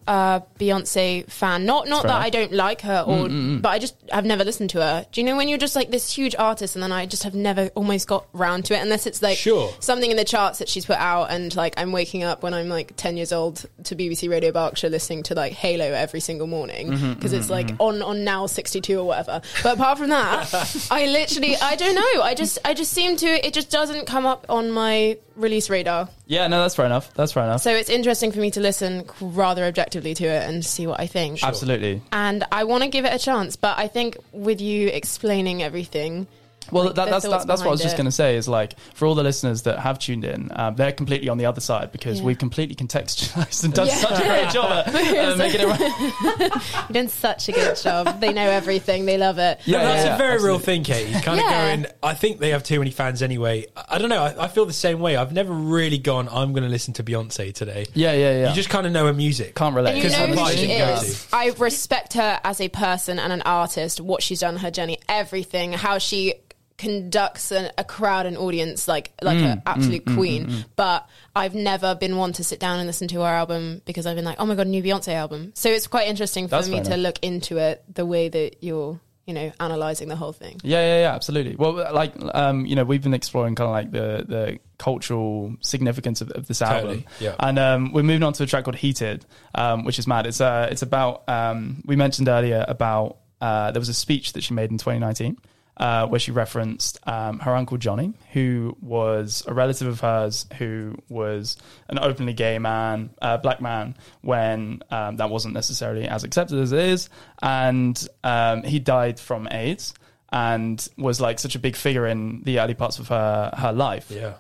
uh, Beyonce fan. Not not Fair that. I don't like her, or Mm, mm, mm. but I just I've never listened to her. Do you know when you're just like this huge artist, and then I just have never almost got round to it, unless it's like Sure. something in the charts that she's put out, and like I'm waking up when I'm like ten years old to BBC Radio Berkshire listening to like Halo every single morning Mm-hmm, because Mhm, it's mhm, like mhm. on on now 62 or whatever. But apart from that, I literally I don't know. I just I just seem to it just doesn't come up on my release radar. Yeah, no, that's fair enough. That's fair enough. So it's interesting for me to listen rather objectively to it and see what I think. Absolutely. And I want to give it a chance, but I think with you explaining everything, Well, like, that, that's that, that's what I was behind just going to say. Is like for all the listeners that have tuned in, um, they're completely on the other side because Yeah. we've completely contextualized and done Yeah. such a great job at uh, making it. right. You've done such a good job. They know everything. They love it. Yeah, that's yeah, a very real absolutely. thing, Katie. Kind of going. I think they have too many fans anyway. I, I don't know. I, I feel the same way. I've never really gone. I'm going to listen to Beyonce today. Yeah, yeah, yeah. You just kind of know her music. Can't relate. And you Because know of who she is. I respect her as a person and an artist, what she's done, her journey, everything, how she conducts an, a crowd and audience like like Mm, an absolute mm, mm, queen. mm, mm. But I've never been one to sit down and listen to her album because I've been like, oh my god, new Beyonce album. So it's quite interesting for That's me to enough. look into it the way that you're, you know, analyzing the whole thing. Yeah, yeah, yeah, absolutely. Well, like, um, you know, we've been exploring kind of like the the cultural significance of, of this album, Totally, yeah. and um, we're moving on to a track called "Heated," um, which is mad. It's uh, it's about um, we mentioned earlier about uh, there was a speech that she made in 2019. Uh, where she referenced um, her uncle Johnny, who was a relative of hers, who was an openly gay man, uh, black man, when um, that wasn't necessarily as accepted as it is, and um, he died from AIDS and was like such a big figure in the early parts of her her life. Yeah.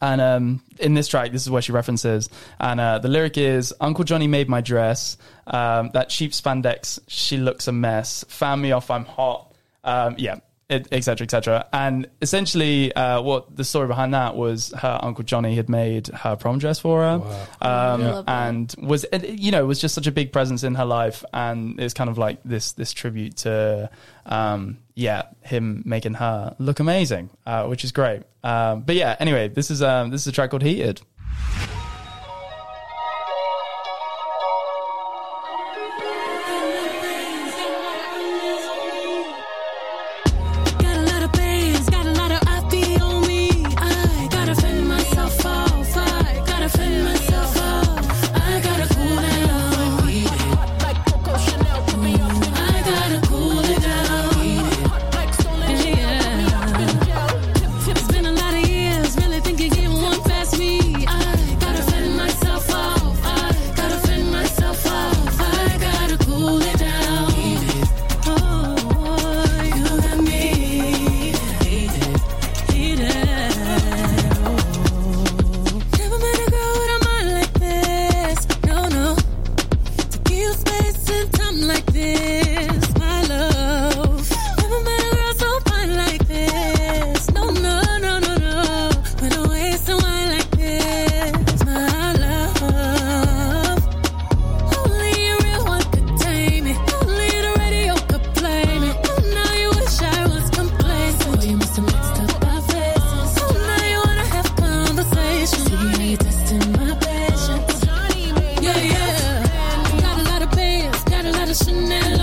And um, in this track, this is where she references, and uh, the lyric is Uncle Johnny made my dress. Um, that cheap spandex, she looks a mess. Fan me off, I'm hot. Um, yeah, etc. etc. And essentially, uh, what the story behind that was her Uncle Johnny had made her prom dress for her. Um, Love that. and was you know was just such a big presence in her life and it's kind of like this this tribute to um yeah him making her look amazing uh, which is great um but yeah anyway this is um this is a track called heated bands,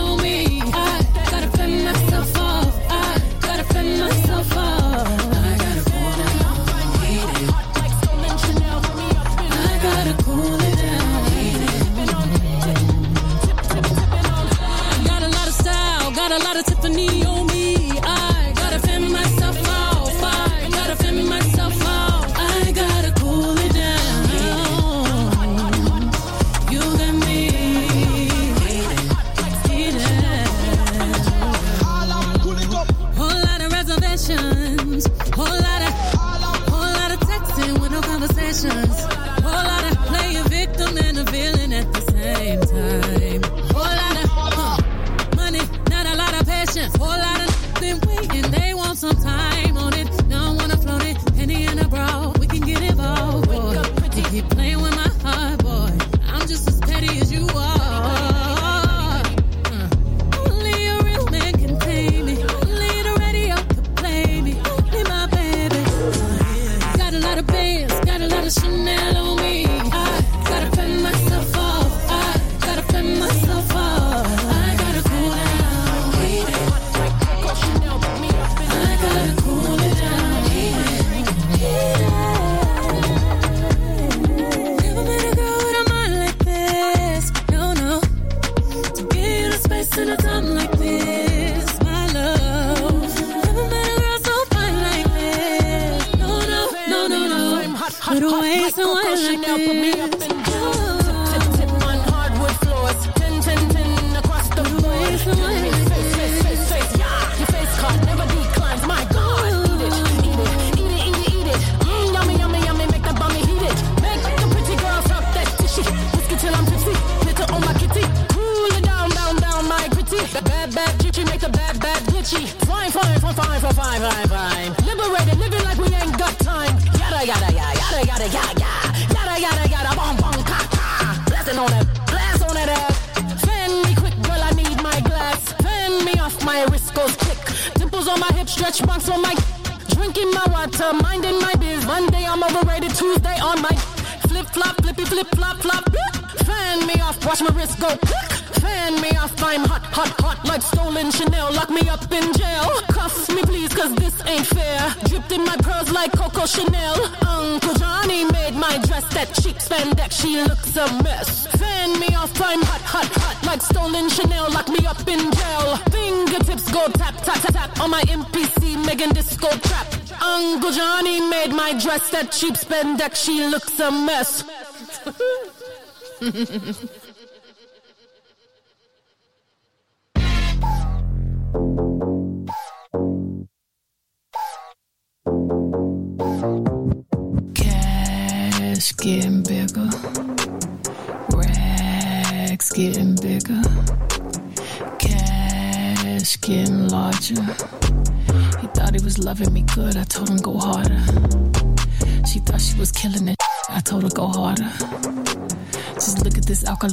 she looks a mess.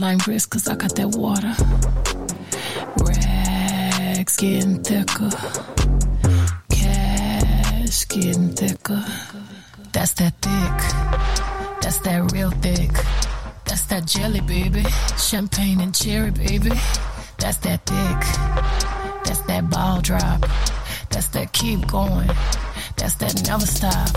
lime wrist cause I got that water. Rags getting thicker. Cash getting thicker. That's that thick. That's that real thick. That's that jelly, baby. Champagne and cherry, baby. That's that thick. That's that ball drop. That's that keep going. That's that never stop.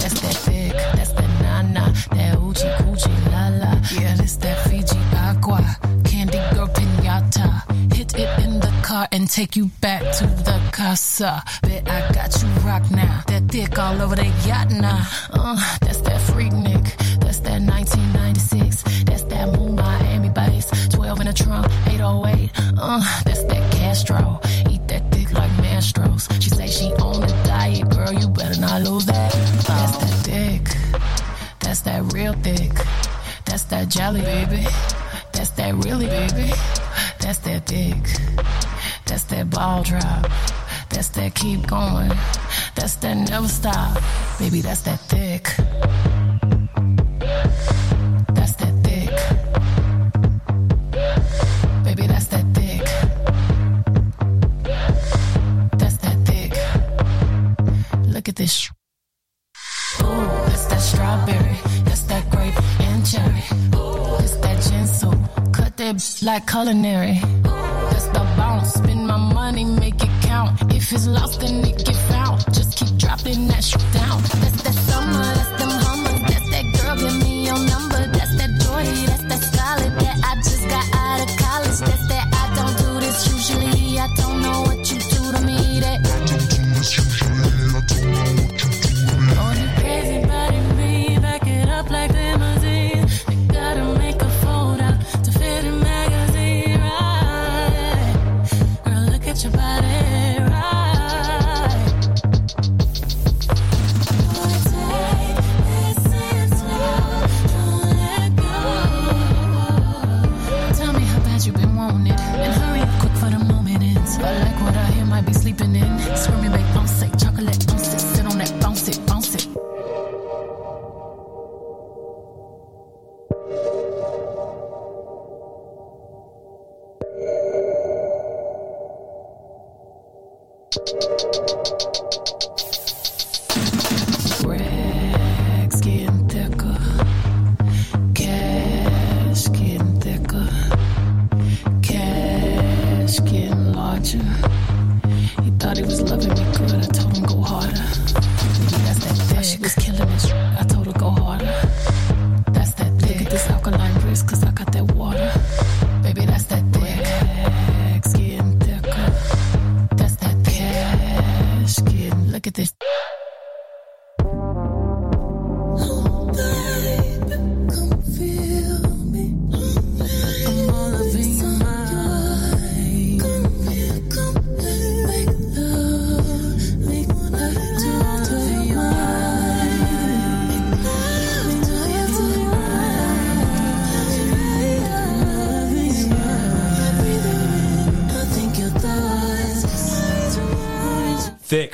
That's that thick. That's that na na. That oochie coochie la la. Yeah, that's that Fiji agua, candy girl pinata. Hit it in the car and take you back to the casa. Bet I got you rock now. That dick all over the yacht now. Uh, that's that freak Nick. That's that 1996. That's that moon Miami bass. 12 in a trunk, 808. Uh, that's that Castro. Eat that dick like Mastros. She say she on a diet, girl. You better not lose that. That's that dick. That's that real thick. That's that jelly, baby. That's that really, baby. That's that dick. That's that ball drop. That's that keep going. That's that never stop. Baby, that's that thick. bounce like culinary. That's the bounce. Spend my money, make it count. If it's lost, then it get found. Just keep dropping that shit down. That's that summer.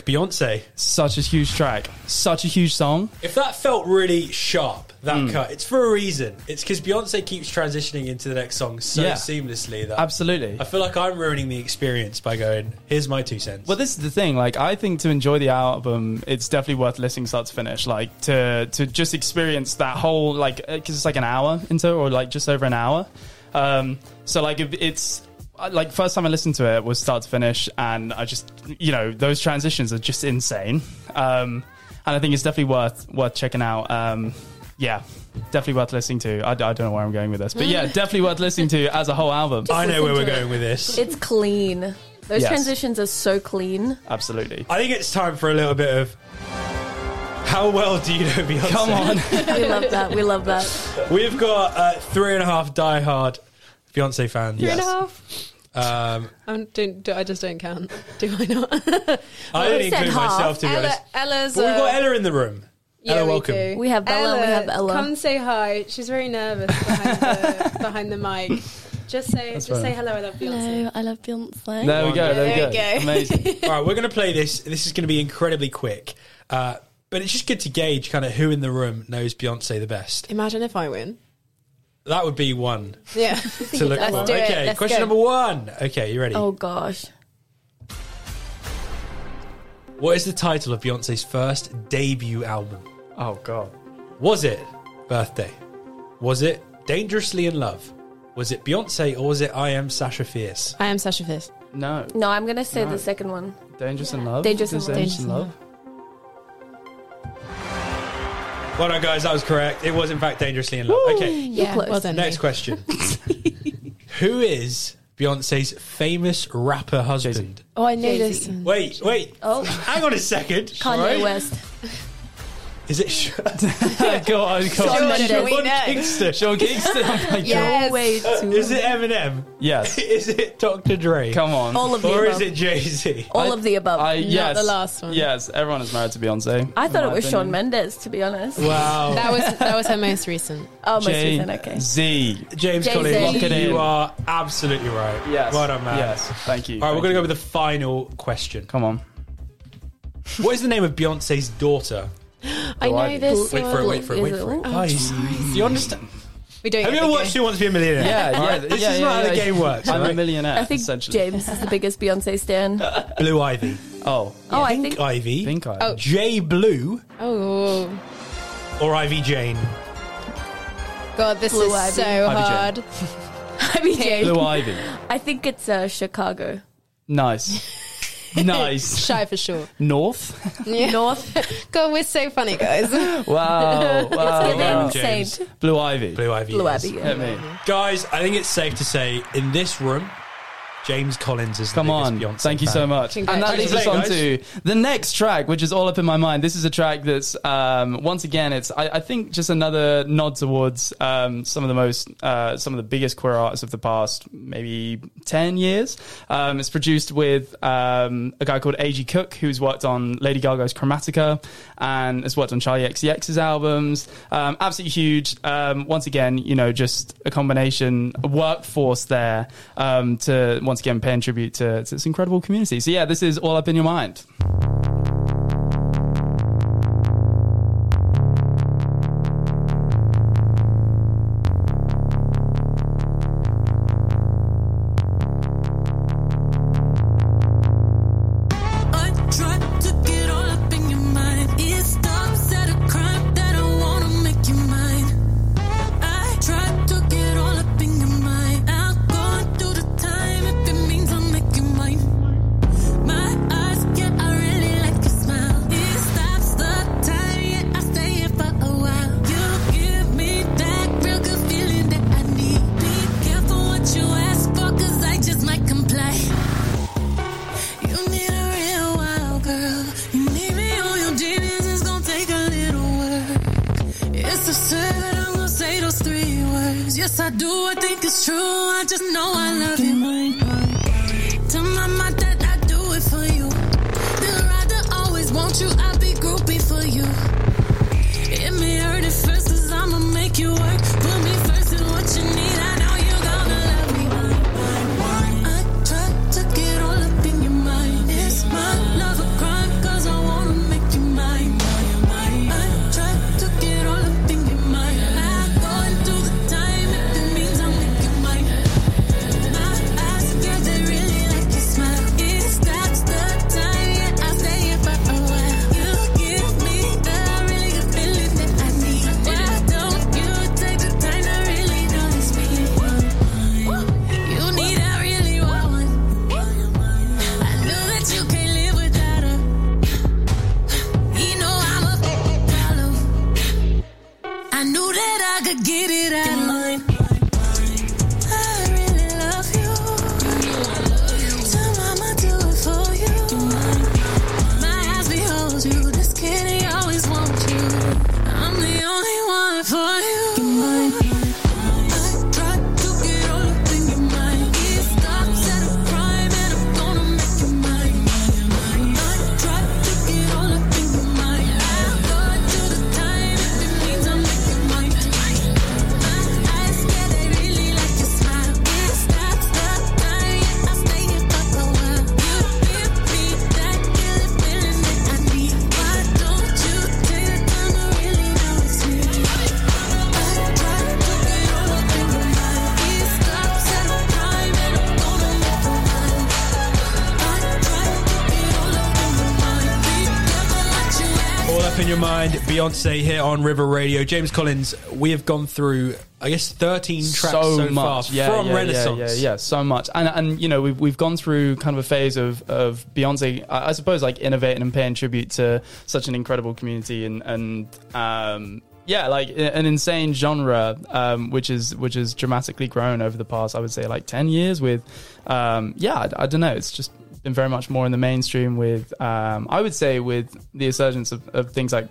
Beyonce. Such a huge track. Such a huge song. If that felt really sharp, that Mm. cut, it's for a reason. It's because Beyonce keeps transitioning into the next song so Yeah. seamlessly that Absolutely. I feel like I'm ruining the experience by going, here's my two cents. Well, this is the thing. Like, I think to enjoy the album, it's definitely worth listening start to finish. Like, to to just experience that whole like because it's like an hour into it, or like just over an hour. Um, so like if it's uh, like first time I listened to it was start to finish, and I just you know those transitions are just insane. Um, and I think it's definitely worth worth checking out. Um, yeah, definitely worth listening to. I, I don't know where I'm going with this, but yeah, definitely worth listening to as a whole album. I know where we're Listen to going with this. It's clean. Those Yes. transitions are so clean. Absolutely. I think it's time for a little bit of how well do you know Beyonce? Come on. we love that. We love that. We've got uh, three and a half diehard Beyonce fans. Three and a half. Um, I don't, do- I just don't count. Do I not? I only include myself to be Ella, honest. Ella's. But we've got uh, Ella in the room. Yeah, Ella, welcome. do. We have Bella and we have Ella. Come say hi. She's very nervous behind the, behind the mic. Just say, That's just fair say hello. I love Beyonce. Hello, I love Beyonce. There we go. There, we go. we go. Amazing. All right, we're going to play this. This is going to be incredibly quick. Uh, but it's just good to gauge kind of who in the room knows Beyonce the best. Imagine if I win. That would be one Yeah. to look Let's for. do it. Okay, Let's question go. number one. Okay, you ready? Oh gosh. What is the title of Beyonce's first debut album? Oh god. Was it Birthday? Was it Dangerously in Love? Was it Beyonce or was it I Am Sasha Fierce? I am Sasha Fierce. No. No, I'm gonna say No. the second one. Dangerous in love. Dangerous in Love. Dangerous in love. Well done, guys. That was correct. It was, in fact, Dangerously in Love. Okay, Yeah. close. Well done. next mate. question. Who is Beyonce's famous rapper husband? Oh, I know this. Wait, wait. Oh. Hang on a second. Kanye Alright. West. Is it Sh- go on, go Shawn on. Sean Sean. Kingston? Sean Kingston. Oh my god. Yes. Way uh, too. Is it Eminem? Yes. Is it Dr. Dre? Come on. All of the Or above. is it Jay Z? All I- of the above. I, I, yes. the last one. Yes, everyone is married to Beyonce. I thought it was Shawn opinion. Mendes, to be honest. Wow. That was that was her most recent. Oh, most Jay recent. Okay. Z. James Jay-Z. Collins, Lock it in. you are absolutely right. Yes. Well done, man. Yes. Thank you. All right, we're going to go with the final question. Come on. What is the name of Beyonce's daughter? I know I- this. Wait for it, wait for it, wait for it. Oh, Guys, do you understand? We don't Have get you ever the watched game. Who Wants to Be a Millionaire? Yeah, All yeah. right, This yeah, is yeah, not how yeah, the game works. I'm all a millionaire. I think essentially. James is the biggest Beyonce stan. Blue Ivy. Oh. Oh, I think Ivy. Pink eye. Oh. J Blue Oh or Ivy Jane? God, this Blue is Ivy. so Ivy hard. I mean, Jane. Blue Ivy. I think it's uh, Chicago. Nice. nice. Shy for sure. North. Yeah. North. God, we're so funny, guys. Wow. Wow. Wow. James. Saint. Blue Ivy. Blue Ivy. Blue yes. Ivy. Hit Yeah. me. Guys, I think it's safe to say in this room, James Collins is the Come on. Beyonce Thank you fan. so much. And that leads us on to the next track, which is all up in my mind. This is a track that's, um, once again, it's, I, I think, just another nod towards um, some of the most, uh, some of the biggest queer artists of the past, maybe 10 years. Um, it's produced with um, a guy called A.G. Cook, who's worked on Lady Gaga's Chromatica and has worked on Charli XCX's albums. Um, absolutely huge. Um, once again, you know, just a combination, a workforce there um, to once again paying tribute to, to this incredible community. So yeah, this is all up in your mind. Beyonce here on River Radio. James Collins, we have gone through, I guess, 13 tracks so, far yeah, from yeah, Renaissance. Yeah, yeah, yeah, so much. And and you know, we've we've gone through kind of a phase of of Beyonce, I I suppose, like innovating and paying tribute to such an incredible community and and um. Yeah, like an insane genre, um, which is which has dramatically grown over the past, I would say, like ten years. With, um, yeah, I, don't know, it's just been very much more in the mainstream. With, um, I would say, with the resurgence of, of things like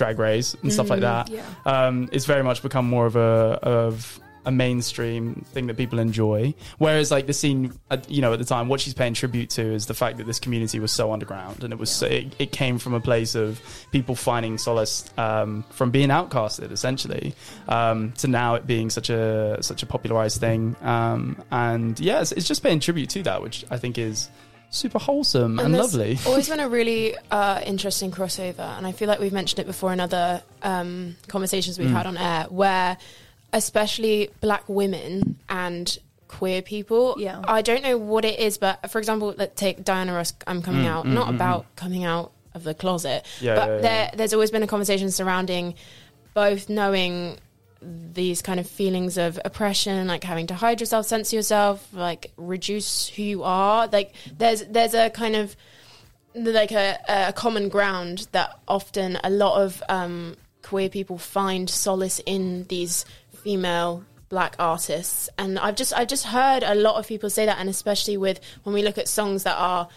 Drag Race and stuff like Mm, that, yeah. um, it's very much become more of a of a mainstream thing that people enjoy. Whereas like the scene, you know, at the time, what she's paying tribute to is the fact that this community was so underground and it was so, it, it came from a place of people finding solace um, from being outcasted, essentially, um, to now it being such a such a popularized thing. Um, and yeah, it's, it's just paying tribute to that, which I think is super wholesome and, there's lovely. always been a really uh, interesting crossover, and I feel like we've mentioned it before in other um, conversations we've Mm. had on air, where especially black women and queer people, Yeah. I don't know what it is, but for example, let's take Diana Ross. I'm coming Mm, out, mm, not mm, about coming out of the closet, Yeah, but yeah, yeah. there, there's always been a conversation surrounding both knowing these kind of feelings of oppression, like having to hide yourself, censor yourself, like reduce who you are. Like there's there's a kind of like a, a common ground that often a lot of um, queer people find solace in these female black artists and i've just i've just heard a lot of people say that and especially with when we look at songs that are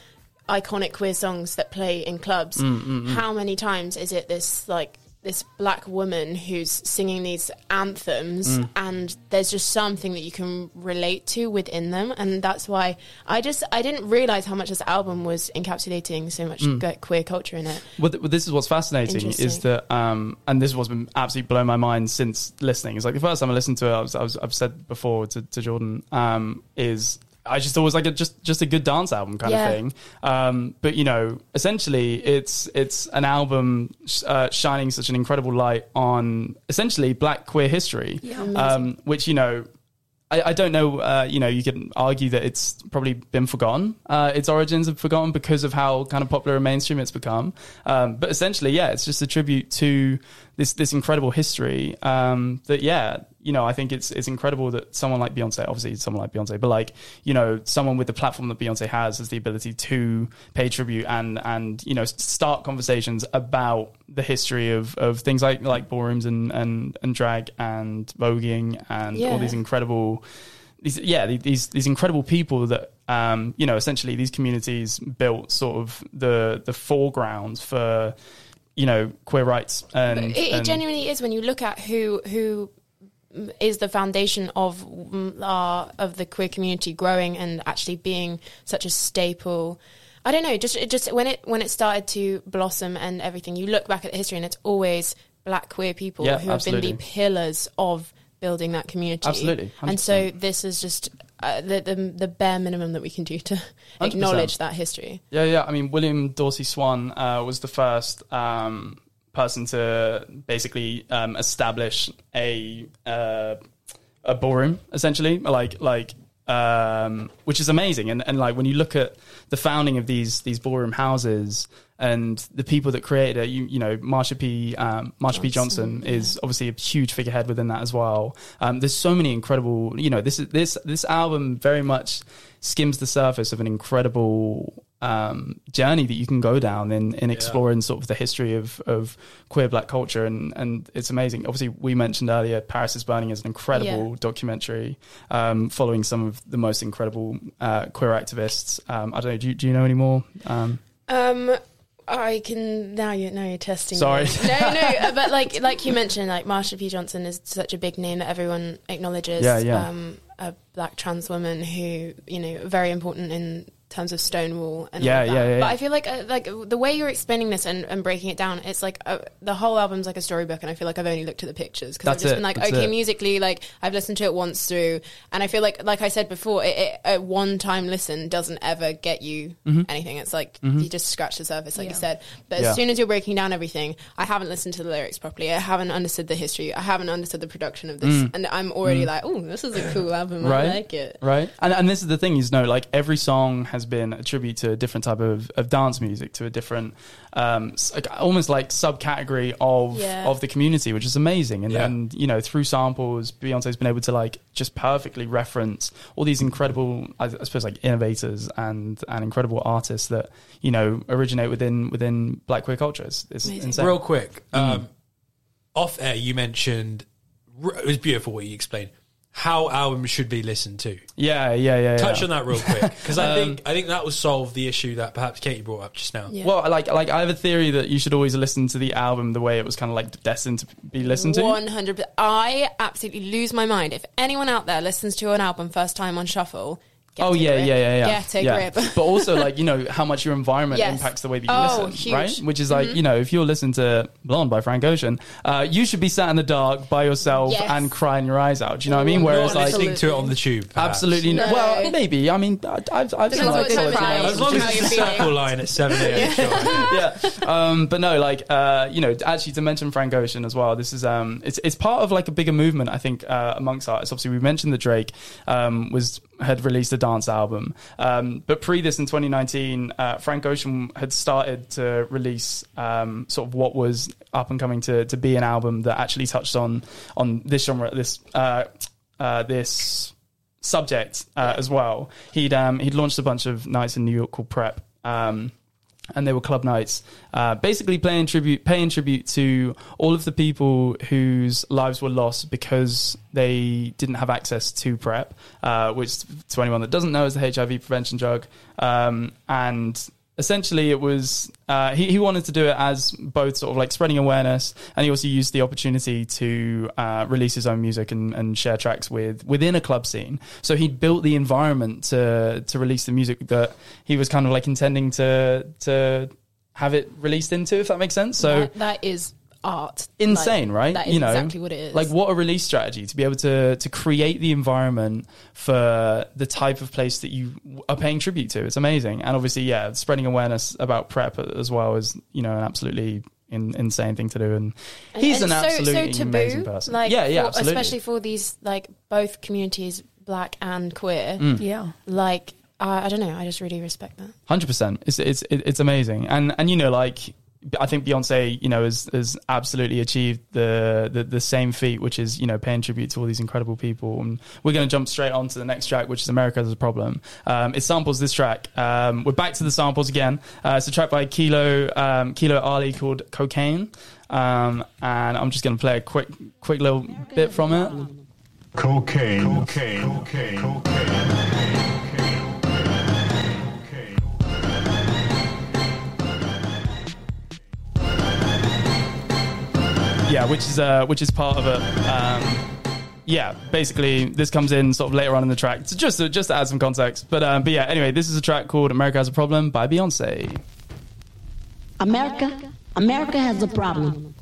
iconic queer songs that play in clubs Mm, mm, mm. how many times is it this like this black woman who's singing these anthems Mm. and there's just something that you can relate to within them and that's why i just i didn't realize how much this album was encapsulating so much Mm. queer culture in it Well, th- well, this is what's fascinating is that, um, and this is what's been absolutely blown my mind since listening. It's like the first time I listened to it, I was, I was I've said before to, to Jordan, um, is I just thought it was like a, just just a good dance album kind Yeah. of thing. Um, but you know, essentially, it's it's an album sh- uh, shining such an incredible light on essentially Black queer history, Yeah. Um, which you know. I, I don't know. Uh, you know, you can argue that it's probably been forgotten. Uh, its origins have forgotten because of how kind of popular and mainstream it's become. Um, but essentially, yeah, it's just a tribute to this this incredible history. Um, that yeah, you know, I think it's it's incredible that someone like Beyonce, obviously someone like Beyonce, but like you know, someone with the platform that Beyonce has has the ability to pay tribute and and you know start conversations about the history of of things like like ballrooms and and and drag and voguing and all these incredible these yeah these these incredible people that um you know essentially these communities built sort of the the foreground for you know queer rights and, it, it and- genuinely is when you look at who who is the foundation of mm, our of the queer community growing and actually being such a staple. I don't know, just it just when it when it started to blossom and everything, you look back at the history and it's always black queer people Yeah, who have been the pillars of building that community. Absolutely, and so this is just uh, the, the the bare minimum that we can do to 100%. acknowledge that history. Yeah, yeah. I mean, William Dorsey Swann uh, was the first um, person to basically um, establish a uh, a ballroom, essentially, like like um, which is amazing. And and like when you look at the founding of these these ballroom houses and the people that created it, you you know, Marsha P. Um, Marsha P. Johnson is obviously a huge figurehead within that as well. Um, there's so many incredible, you know, this is this this album very much skims the surface of an incredible um, journey that you can go down in, in exploring sort of the history of, of queer black culture and, and it's amazing. Obviously we mentioned earlier Paris is Burning is an incredible Yeah. documentary um, following some of the most incredible uh, queer activists. Um, I don't know, do you, do you know any more? Um, Um, I can now. You now you're testing. Sorry. me. no, no. uh, But like like you mentioned, like Marsha P. Johnson is such a big name that everyone acknowledges. Yeah, yeah. Um, a black trans woman who you know very important in terms of Stonewall and Yeah, all that. yeah, yeah, But. I feel like uh, like the way you're explaining this and, and breaking it down, it's like uh, the whole album's like a storybook, and I feel like I've only looked at the pictures because I've just it, been like, that's okay, it. musically, like I've listened to it once through, and I feel like like I said before, it, it, a one time listen doesn't ever get you Mhm. anything. It's like Mhm. you just scratch the surface, like you said. But Yeah. as soon as you're breaking down everything, I haven't listened to the lyrics properly. I haven't understood the history. I haven't understood the production of this, Mm. and I'm already Mm. like, oh, this is a cool album. right I like it. right and, and this is the thing is no like every song has has been a tribute to a different type of, of dance music, to a different, um, almost like subcategory of Yeah. of the community, which is amazing. And Yeah. and you know, through samples, Beyonce's been able to like just perfectly reference all these incredible, I, I suppose, like innovators and and incredible artists that you know originate within within Black queer cultures. It's, it's insane. Real quick, Mm. um, off air, you mentioned it was beautiful what you explained. How albums should be listened to. Yeah, yeah, yeah. Touch yeah. on that real quick because I Um, think I think that will solve the issue that perhaps Katie brought up just now. Well, like like I have a theory that you should always listen to the album the way it was kind of like destined to be listened to. One hundred. I absolutely lose my mind if anyone out there listens to an album first time on shuffle. Get oh a yeah, grip. yeah, yeah, yeah. Get a yeah. grip. but also like you know how much your environment Yes. impacts the way that you Oh, listen, huge. right? Which is like Mhm. you know if you're listening to Blonde by Frank Ocean, uh, you should be sat in the dark by yourself Yes. and crying your eyes out. Do you know what I mean? Whereas Not like listening to it on the tube. perhaps. absolutely no. No. Well, maybe. I mean, I- I've I've seen like what time solid of day. albums As long which as is- it's a circle line at seven a.m. yeah. Um, but no, like uh, you know, actually to mention Frank Ocean as well. This is um, it's it's part of like a bigger movement. I think uh, amongst artists. Obviously, we mentioned that Drake um, was had released a dance album, um, but pre this in 2019, uh, Frank Ocean had started to release um, sort of what was up and coming to to be an album that actually touched on on this genre, this uh, uh, this subject uh, as well. He'd um, he'd launched a bunch of nights in New York called Prep. Um, and they were club nights, uh, basically paying tribute, paying tribute to all of the people whose lives were lost because they didn't have access to PrEP, uh, which to anyone that doesn't know is the HIV prevention drug. Um, and essentially, it was uh, he, he wanted to do it as both sort of like spreading awareness, and he also used the opportunity to uh, release his own music and, and share tracks with within a club scene. So he built the environment to to release the music that he was kind of like intending to to have it released into, if that makes sense. So That- that is art. insane, Like, right? That is you know, exactly what it is. Like what a release strategy to be able to to create the environment for the type of place that you are paying tribute to. It's amazing, and obviously, yeah, spreading awareness about PrEP as well is you know an absolutely in, insane thing to do. And And- he's and an so- absolutely so taboo, amazing person. Like yeah, yeah, for- absolutely. especially for these like both communities, black and queer. Mm. Yeah. Like I I don't know. I just really respect that. Hundred percent. It's it's it's amazing, and and you know like. I think Beyonce, you know, has, has absolutely achieved the, the the same feat, which is you know paying tribute to all these incredible people. And we're going to jump straight on to the next track, which is America's a Problem." Um, it samples this track. Um, we're back to the samples again. Uh, it's a track by Kilo um, Kilo Ali called "Cocaine," um, and I'm just going to play a quick quick little bit from it. Cocaine. Cocaine. Cocaine. Cocaine. Yeah, which is uh, which is part of it. Um, yeah, basically this comes in sort of later on in the track. So just to, just to add some context, but um, but yeah. Anyway, this is a track called "America Has a Problem" by Beyonce. America, America has a problem.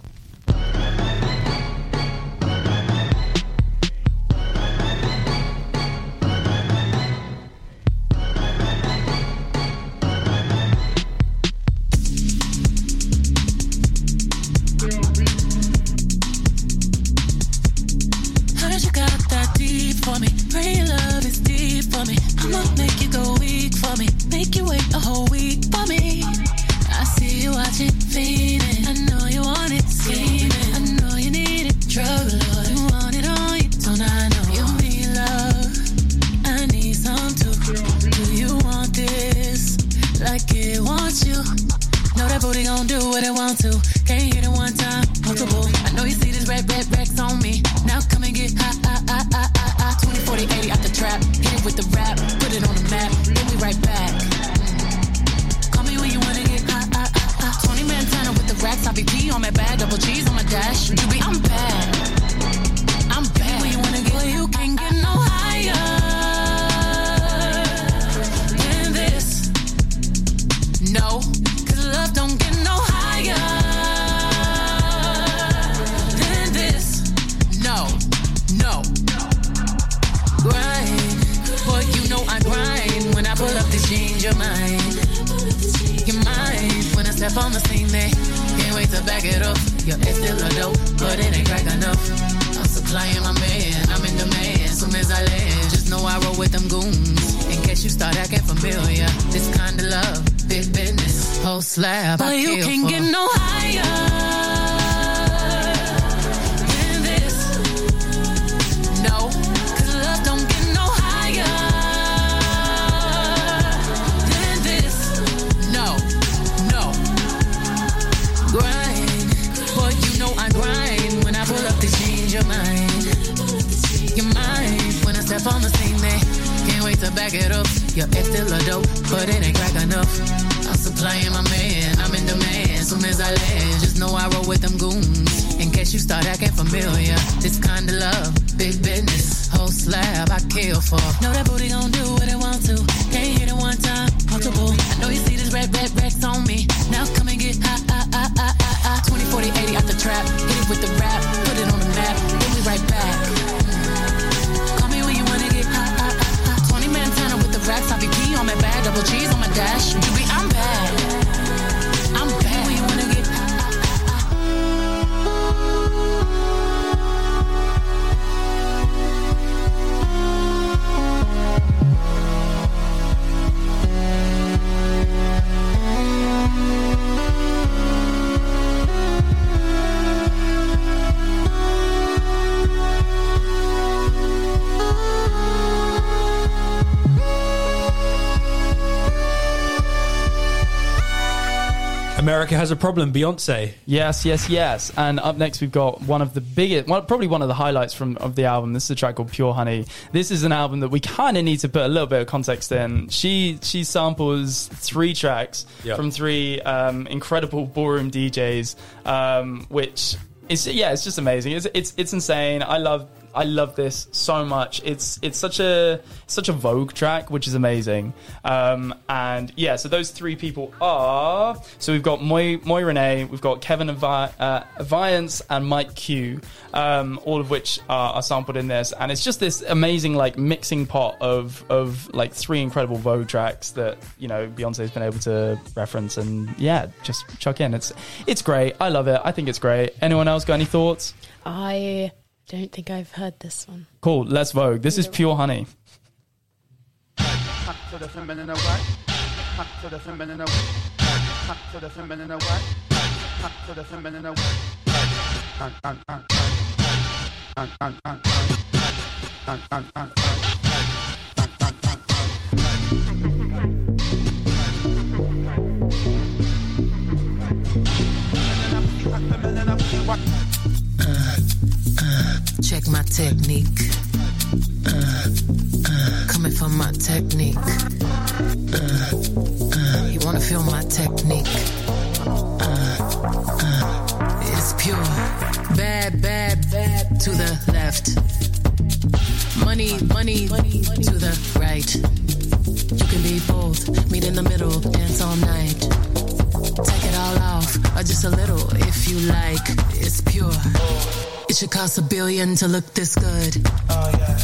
To back it up. Yeah, it's still a dope, but it ain't crack enough. I'm supplying my man, I'm in demand. Soon as I land, just know I roll with them goons. In case you start acting familiar. This kind of love, big business, whole slab. But I you can't for. get no higher on the scene, they can't wait to back it up. Your ex still a dope, but it ain't crack enough. I'm supplying my man, I'm in demand. Soon as I land, just know I roll with them goons. In case you start acting familiar, this kind of love, big business, whole slab I kill for. Know that booty gon' do what it want to. Can't hit it one time, multiple. I know you see this red, red, Rex on me. Now come and get high, high, high, high, high, high. 20, 40, 80 out the trap. Hit it with the rap, put it on the map. Then we right back. Be P on my bag, double cheese on my dash. You I'm bad. America has a problem. Beyonce. Yes, yes, yes. And up next, we've got one of the biggest, well, probably one of the highlights from of the album. This is a track called Pure Honey. This is an album that we kind of need to put a little bit of context in. She she samples three tracks Yep. from three um, incredible ballroom DJs, um, which is yeah, it's just amazing. It's it's it's insane. I love. I love this so much. It's it's such a such a Vogue track, which is amazing. Um, and yeah, so those three people are so we've got Moi Moi Renee, we've got Kevin Avi- uh, Aviance and Mike Q, um, all of which are, are sampled in this, and it's just this amazing like mixing pot of of like three incredible Vogue tracks that you know Beyonce's been able to reference, and yeah, just chuck in. It's it's great. I love it. I think it's great. Anyone else got any thoughts? I don't think I've heard this one. Cool. Let's Vogue. This is Pure Honey. Technique. Cost a billion to look this good. Oh, yeah.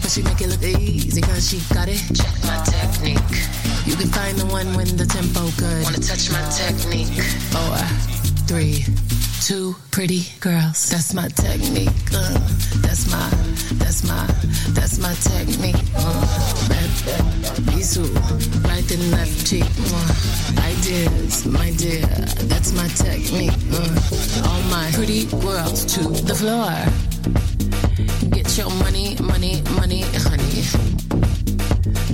But she make it look easy cause she got it. Check my technique. You can find the one when the tempo good. Wanna touch my technique? Four, three, two pretty girls. That's my technique. Uh, that's my, that's my, that's my technique. Uh, bad, right and left cheek. Uh, ideas, my dear, that's my technique. Uh, all my pretty girls to the floor. Get your money, money, money, honey.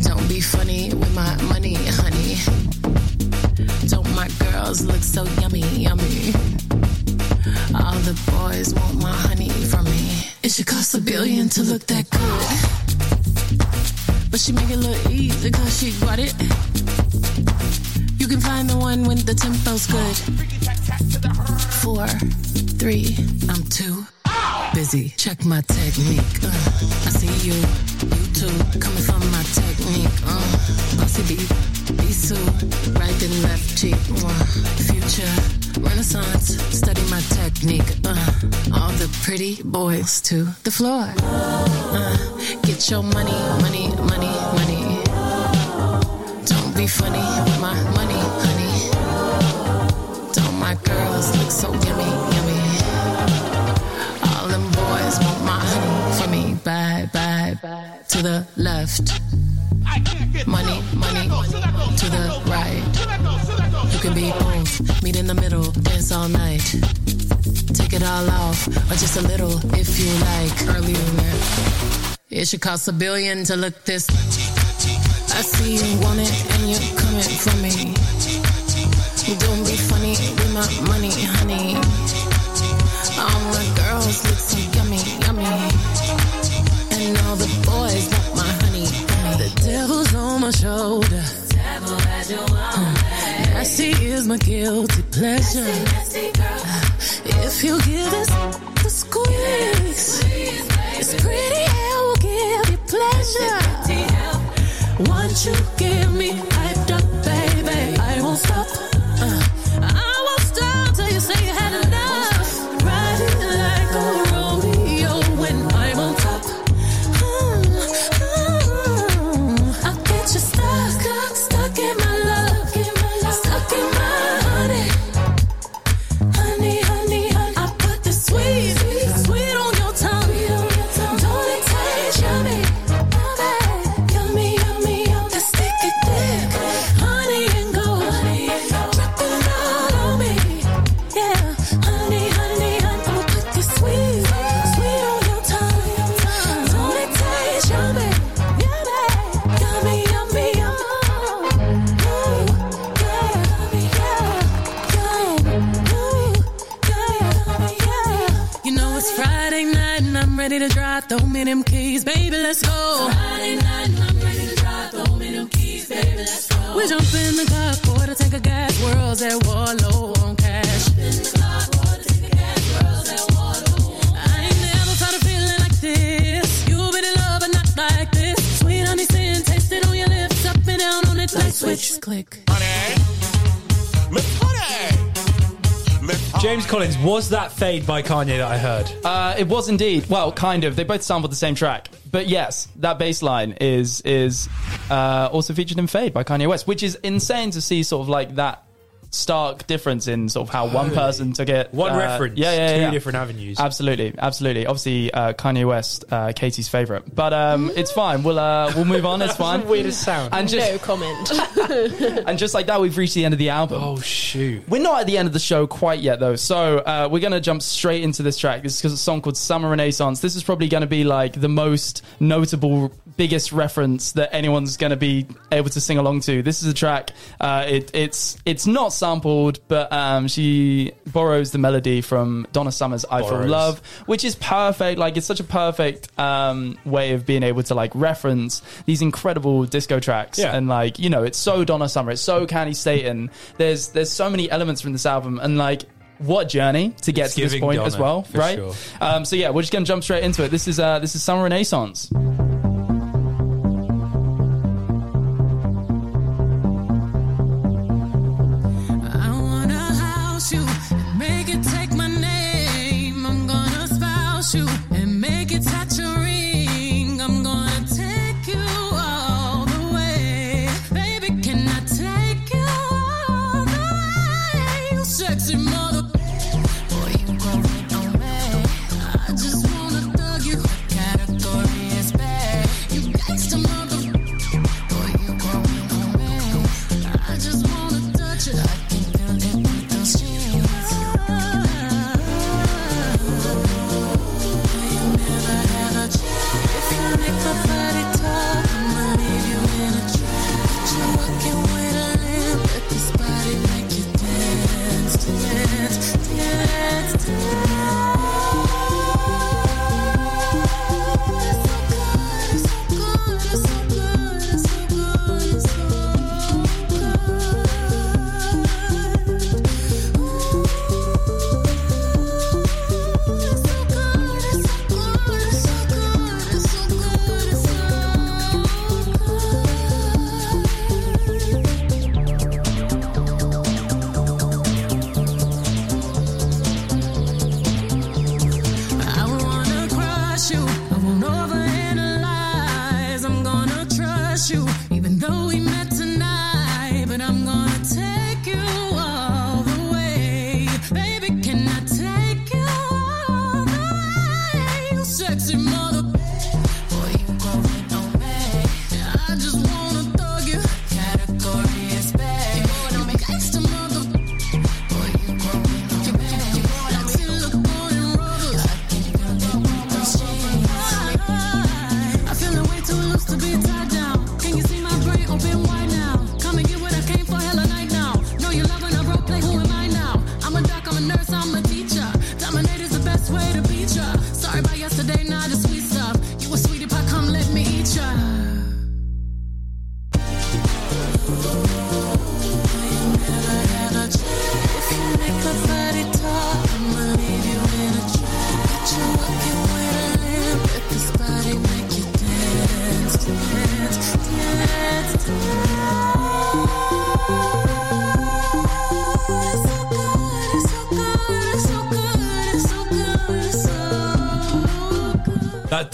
Don't be funny with my money, honey. Don't my girls look so yummy, yummy? All the boys want my honey from me. It should cost a billion to look that good. But she make it look easy cause she got it. You can find the one when the tempo's good. Four, three, I'm too busy. Check my technique. Uh, I see you, you Coming from my technique. Uh, beat, right and left cheek. Uh, future, renaissance. Study my technique. Uh, all the pretty boys to the floor. Uh, get your money, money, money, money. Don't be funny with my money, honey. Don't my girls look so yummy, five to the left. Money, money to the right. You can be both. Meet in the middle, dance all night. Take it all off, or just a little if you like. Earlier it should cost a billion to look this. I see you want it and you're coming for me. Don't be funny with my money, honey. All my girls look so all the boys want my honey. The devil's on my shoulder. Hmm. Nasty is my guilty pleasure. If you give us the squeeze, it's pretty hair will give you pleasure. Once you me hyped up, baby, I won't stop. Them keys, baby, let's go. Friday night I'm ready to drive. Throw me them keys, baby, let's go. We jump in the car, the tank of gas, worlds at war, James Collins, was that Fade by Kanye that I heard? Uh, it was indeed. Well, kind of. They both sampled the same track, but yes, that bass line is is uh, also featured in Fade by Kanye West, which is insane to see. Sort of like that stark difference in sort of how one person took it. One uh, reference, yeah, yeah, two yeah. different avenues. Absolutely, absolutely. Obviously, uh, Kanye West, uh, Katie's favorite, but um, it's fine. We'll uh, we'll move on. It's fine. weirdest sound. And just no comment. and just like that, we've reached the end of the album. Oh shoot! We're not at the end of the show quite yet, though. So uh, we're going to jump straight into this track. This is a song called "Summer Renaissance." This is probably going to be like the most notable, biggest reference that anyone's going to be able to sing along to. This is a track. Uh, it, it's it's not sampled, but um, she borrows the melody from Donna Summer's "I Feel Borrows. Love," which is perfect. Like it's such a perfect um, way of being able to like reference these incredible disco tracks. Yeah. And like you know, it's so Donna Summer, it's so Candi Staton. There's there's so many elements from this album, and like. What journey to get It's to this giving point as Donna, well, for right? sure. Um, so yeah, we're just gonna jump straight into it. This is uh, this is Summer Renaissance.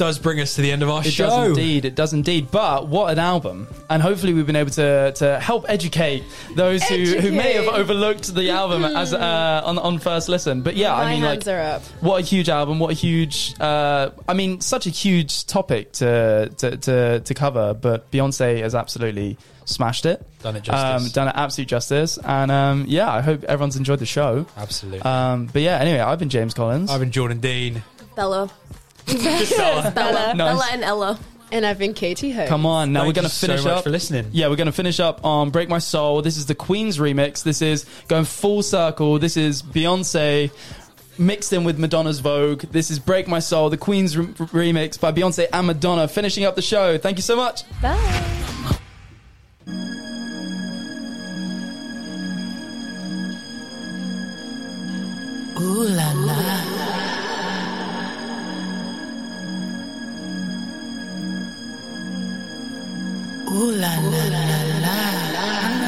Does bring us to the end of our It show. It does indeed. It does indeed. But what an album! And hopefully, we've been able to to help educate those who, who may have overlooked the album as uh, on on first listen. But yeah, My I mean, like, are up. what a huge album! What a huge! Uh, I mean, such a huge topic to to to, to cover. But Beyonce has absolutely smashed it. Done it justice. Um, done it absolute justice. And um, yeah, I hope everyone's enjoyed the show. Absolutely. Um, but yeah, anyway, I've been James Collins. I've been Jordan Dean. Bella. Bella. Bella. Nice. Bella and Ella. And I've been Katie Ho. Come on, now Thank we're going to you to so finish much up for listening. Yeah, we're going to finish up on "Break My Soul." This is the Queen's remix. This is going full circle. This is Beyonce mixed in with Madonna's Vogue. This is "Break My Soul," the Queen's re- remix by Beyonce and Madonna, finishing up the show. Thank you so much. Bye. Ooh la la. Ooh la la la la.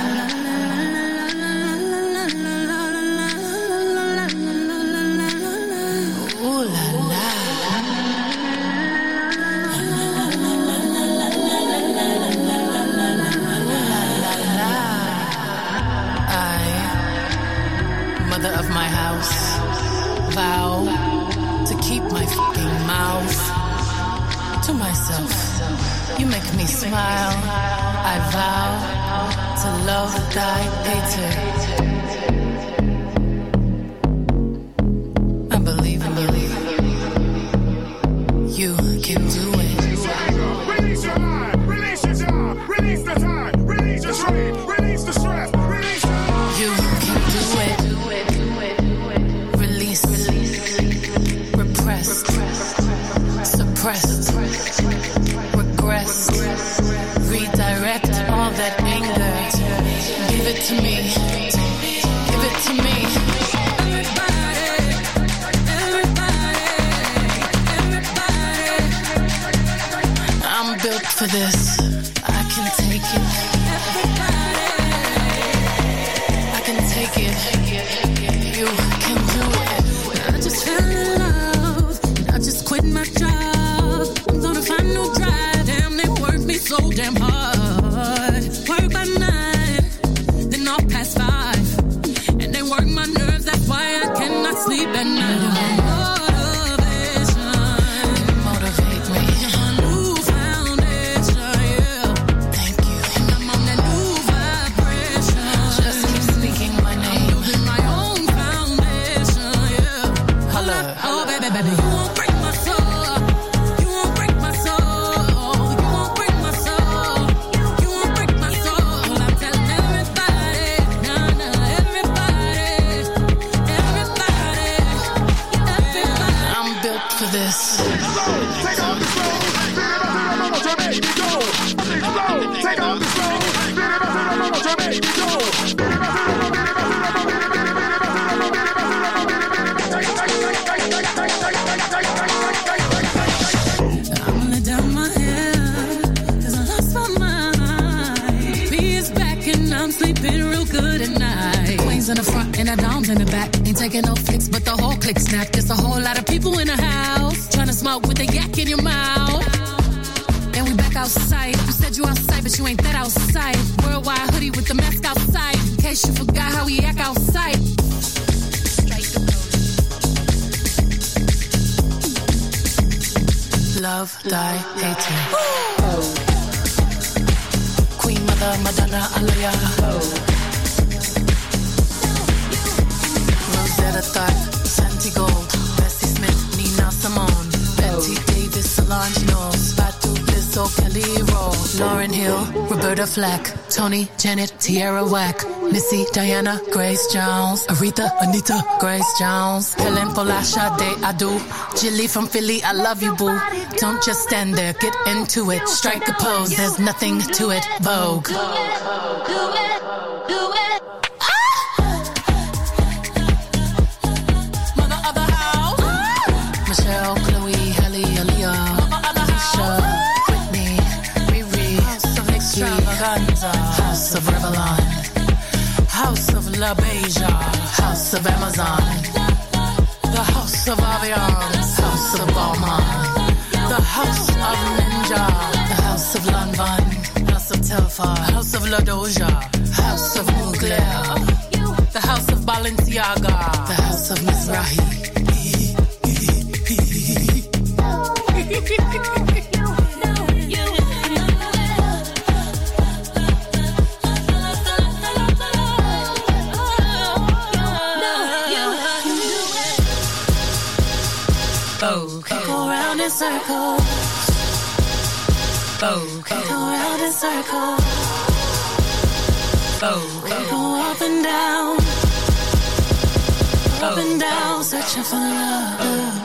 Smile. I vow to love thy hater. For this. Taking no flicks, but the whole click snap. There's a whole lot of people in the house trying to smoke with a yak in your mouth. And we back outside. You said you outside, but you ain't that outside. Worldwide hoodie with the mask outside. In case you forgot how we act outside. Love, die, hating. Queen Mother, Madonna, Alaya. Rosetta Tharpe, Santigold, Bessie Smith, Nina Simone, Betty Davis, Solange Knowles, Fatu Bliss, Kelly Rowland, Lauryn Hill, Roberta Flack, Tony, Janet, Tierra Whack, Missy, Diana, Grace Jones, Aretha, Anita, Grace Jones, Helen Polasha, De Adu, Jilly from Philly, I love you, boo. Don't just stand there, get into it. Strike a pose, there's nothing to it. Vogue. Of House of LaBeija, House of Mugler, the House of Balenciaga, the House of Mizrahi. Okay. Go round in circles. Okay. Go round in circles. Okay. Go up and down. Up and down, searching for love.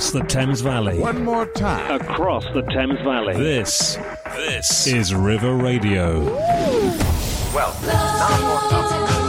Across the Thames Valley. One more time. Across the Thames Valley. This, this is River Radio. Well, now for some.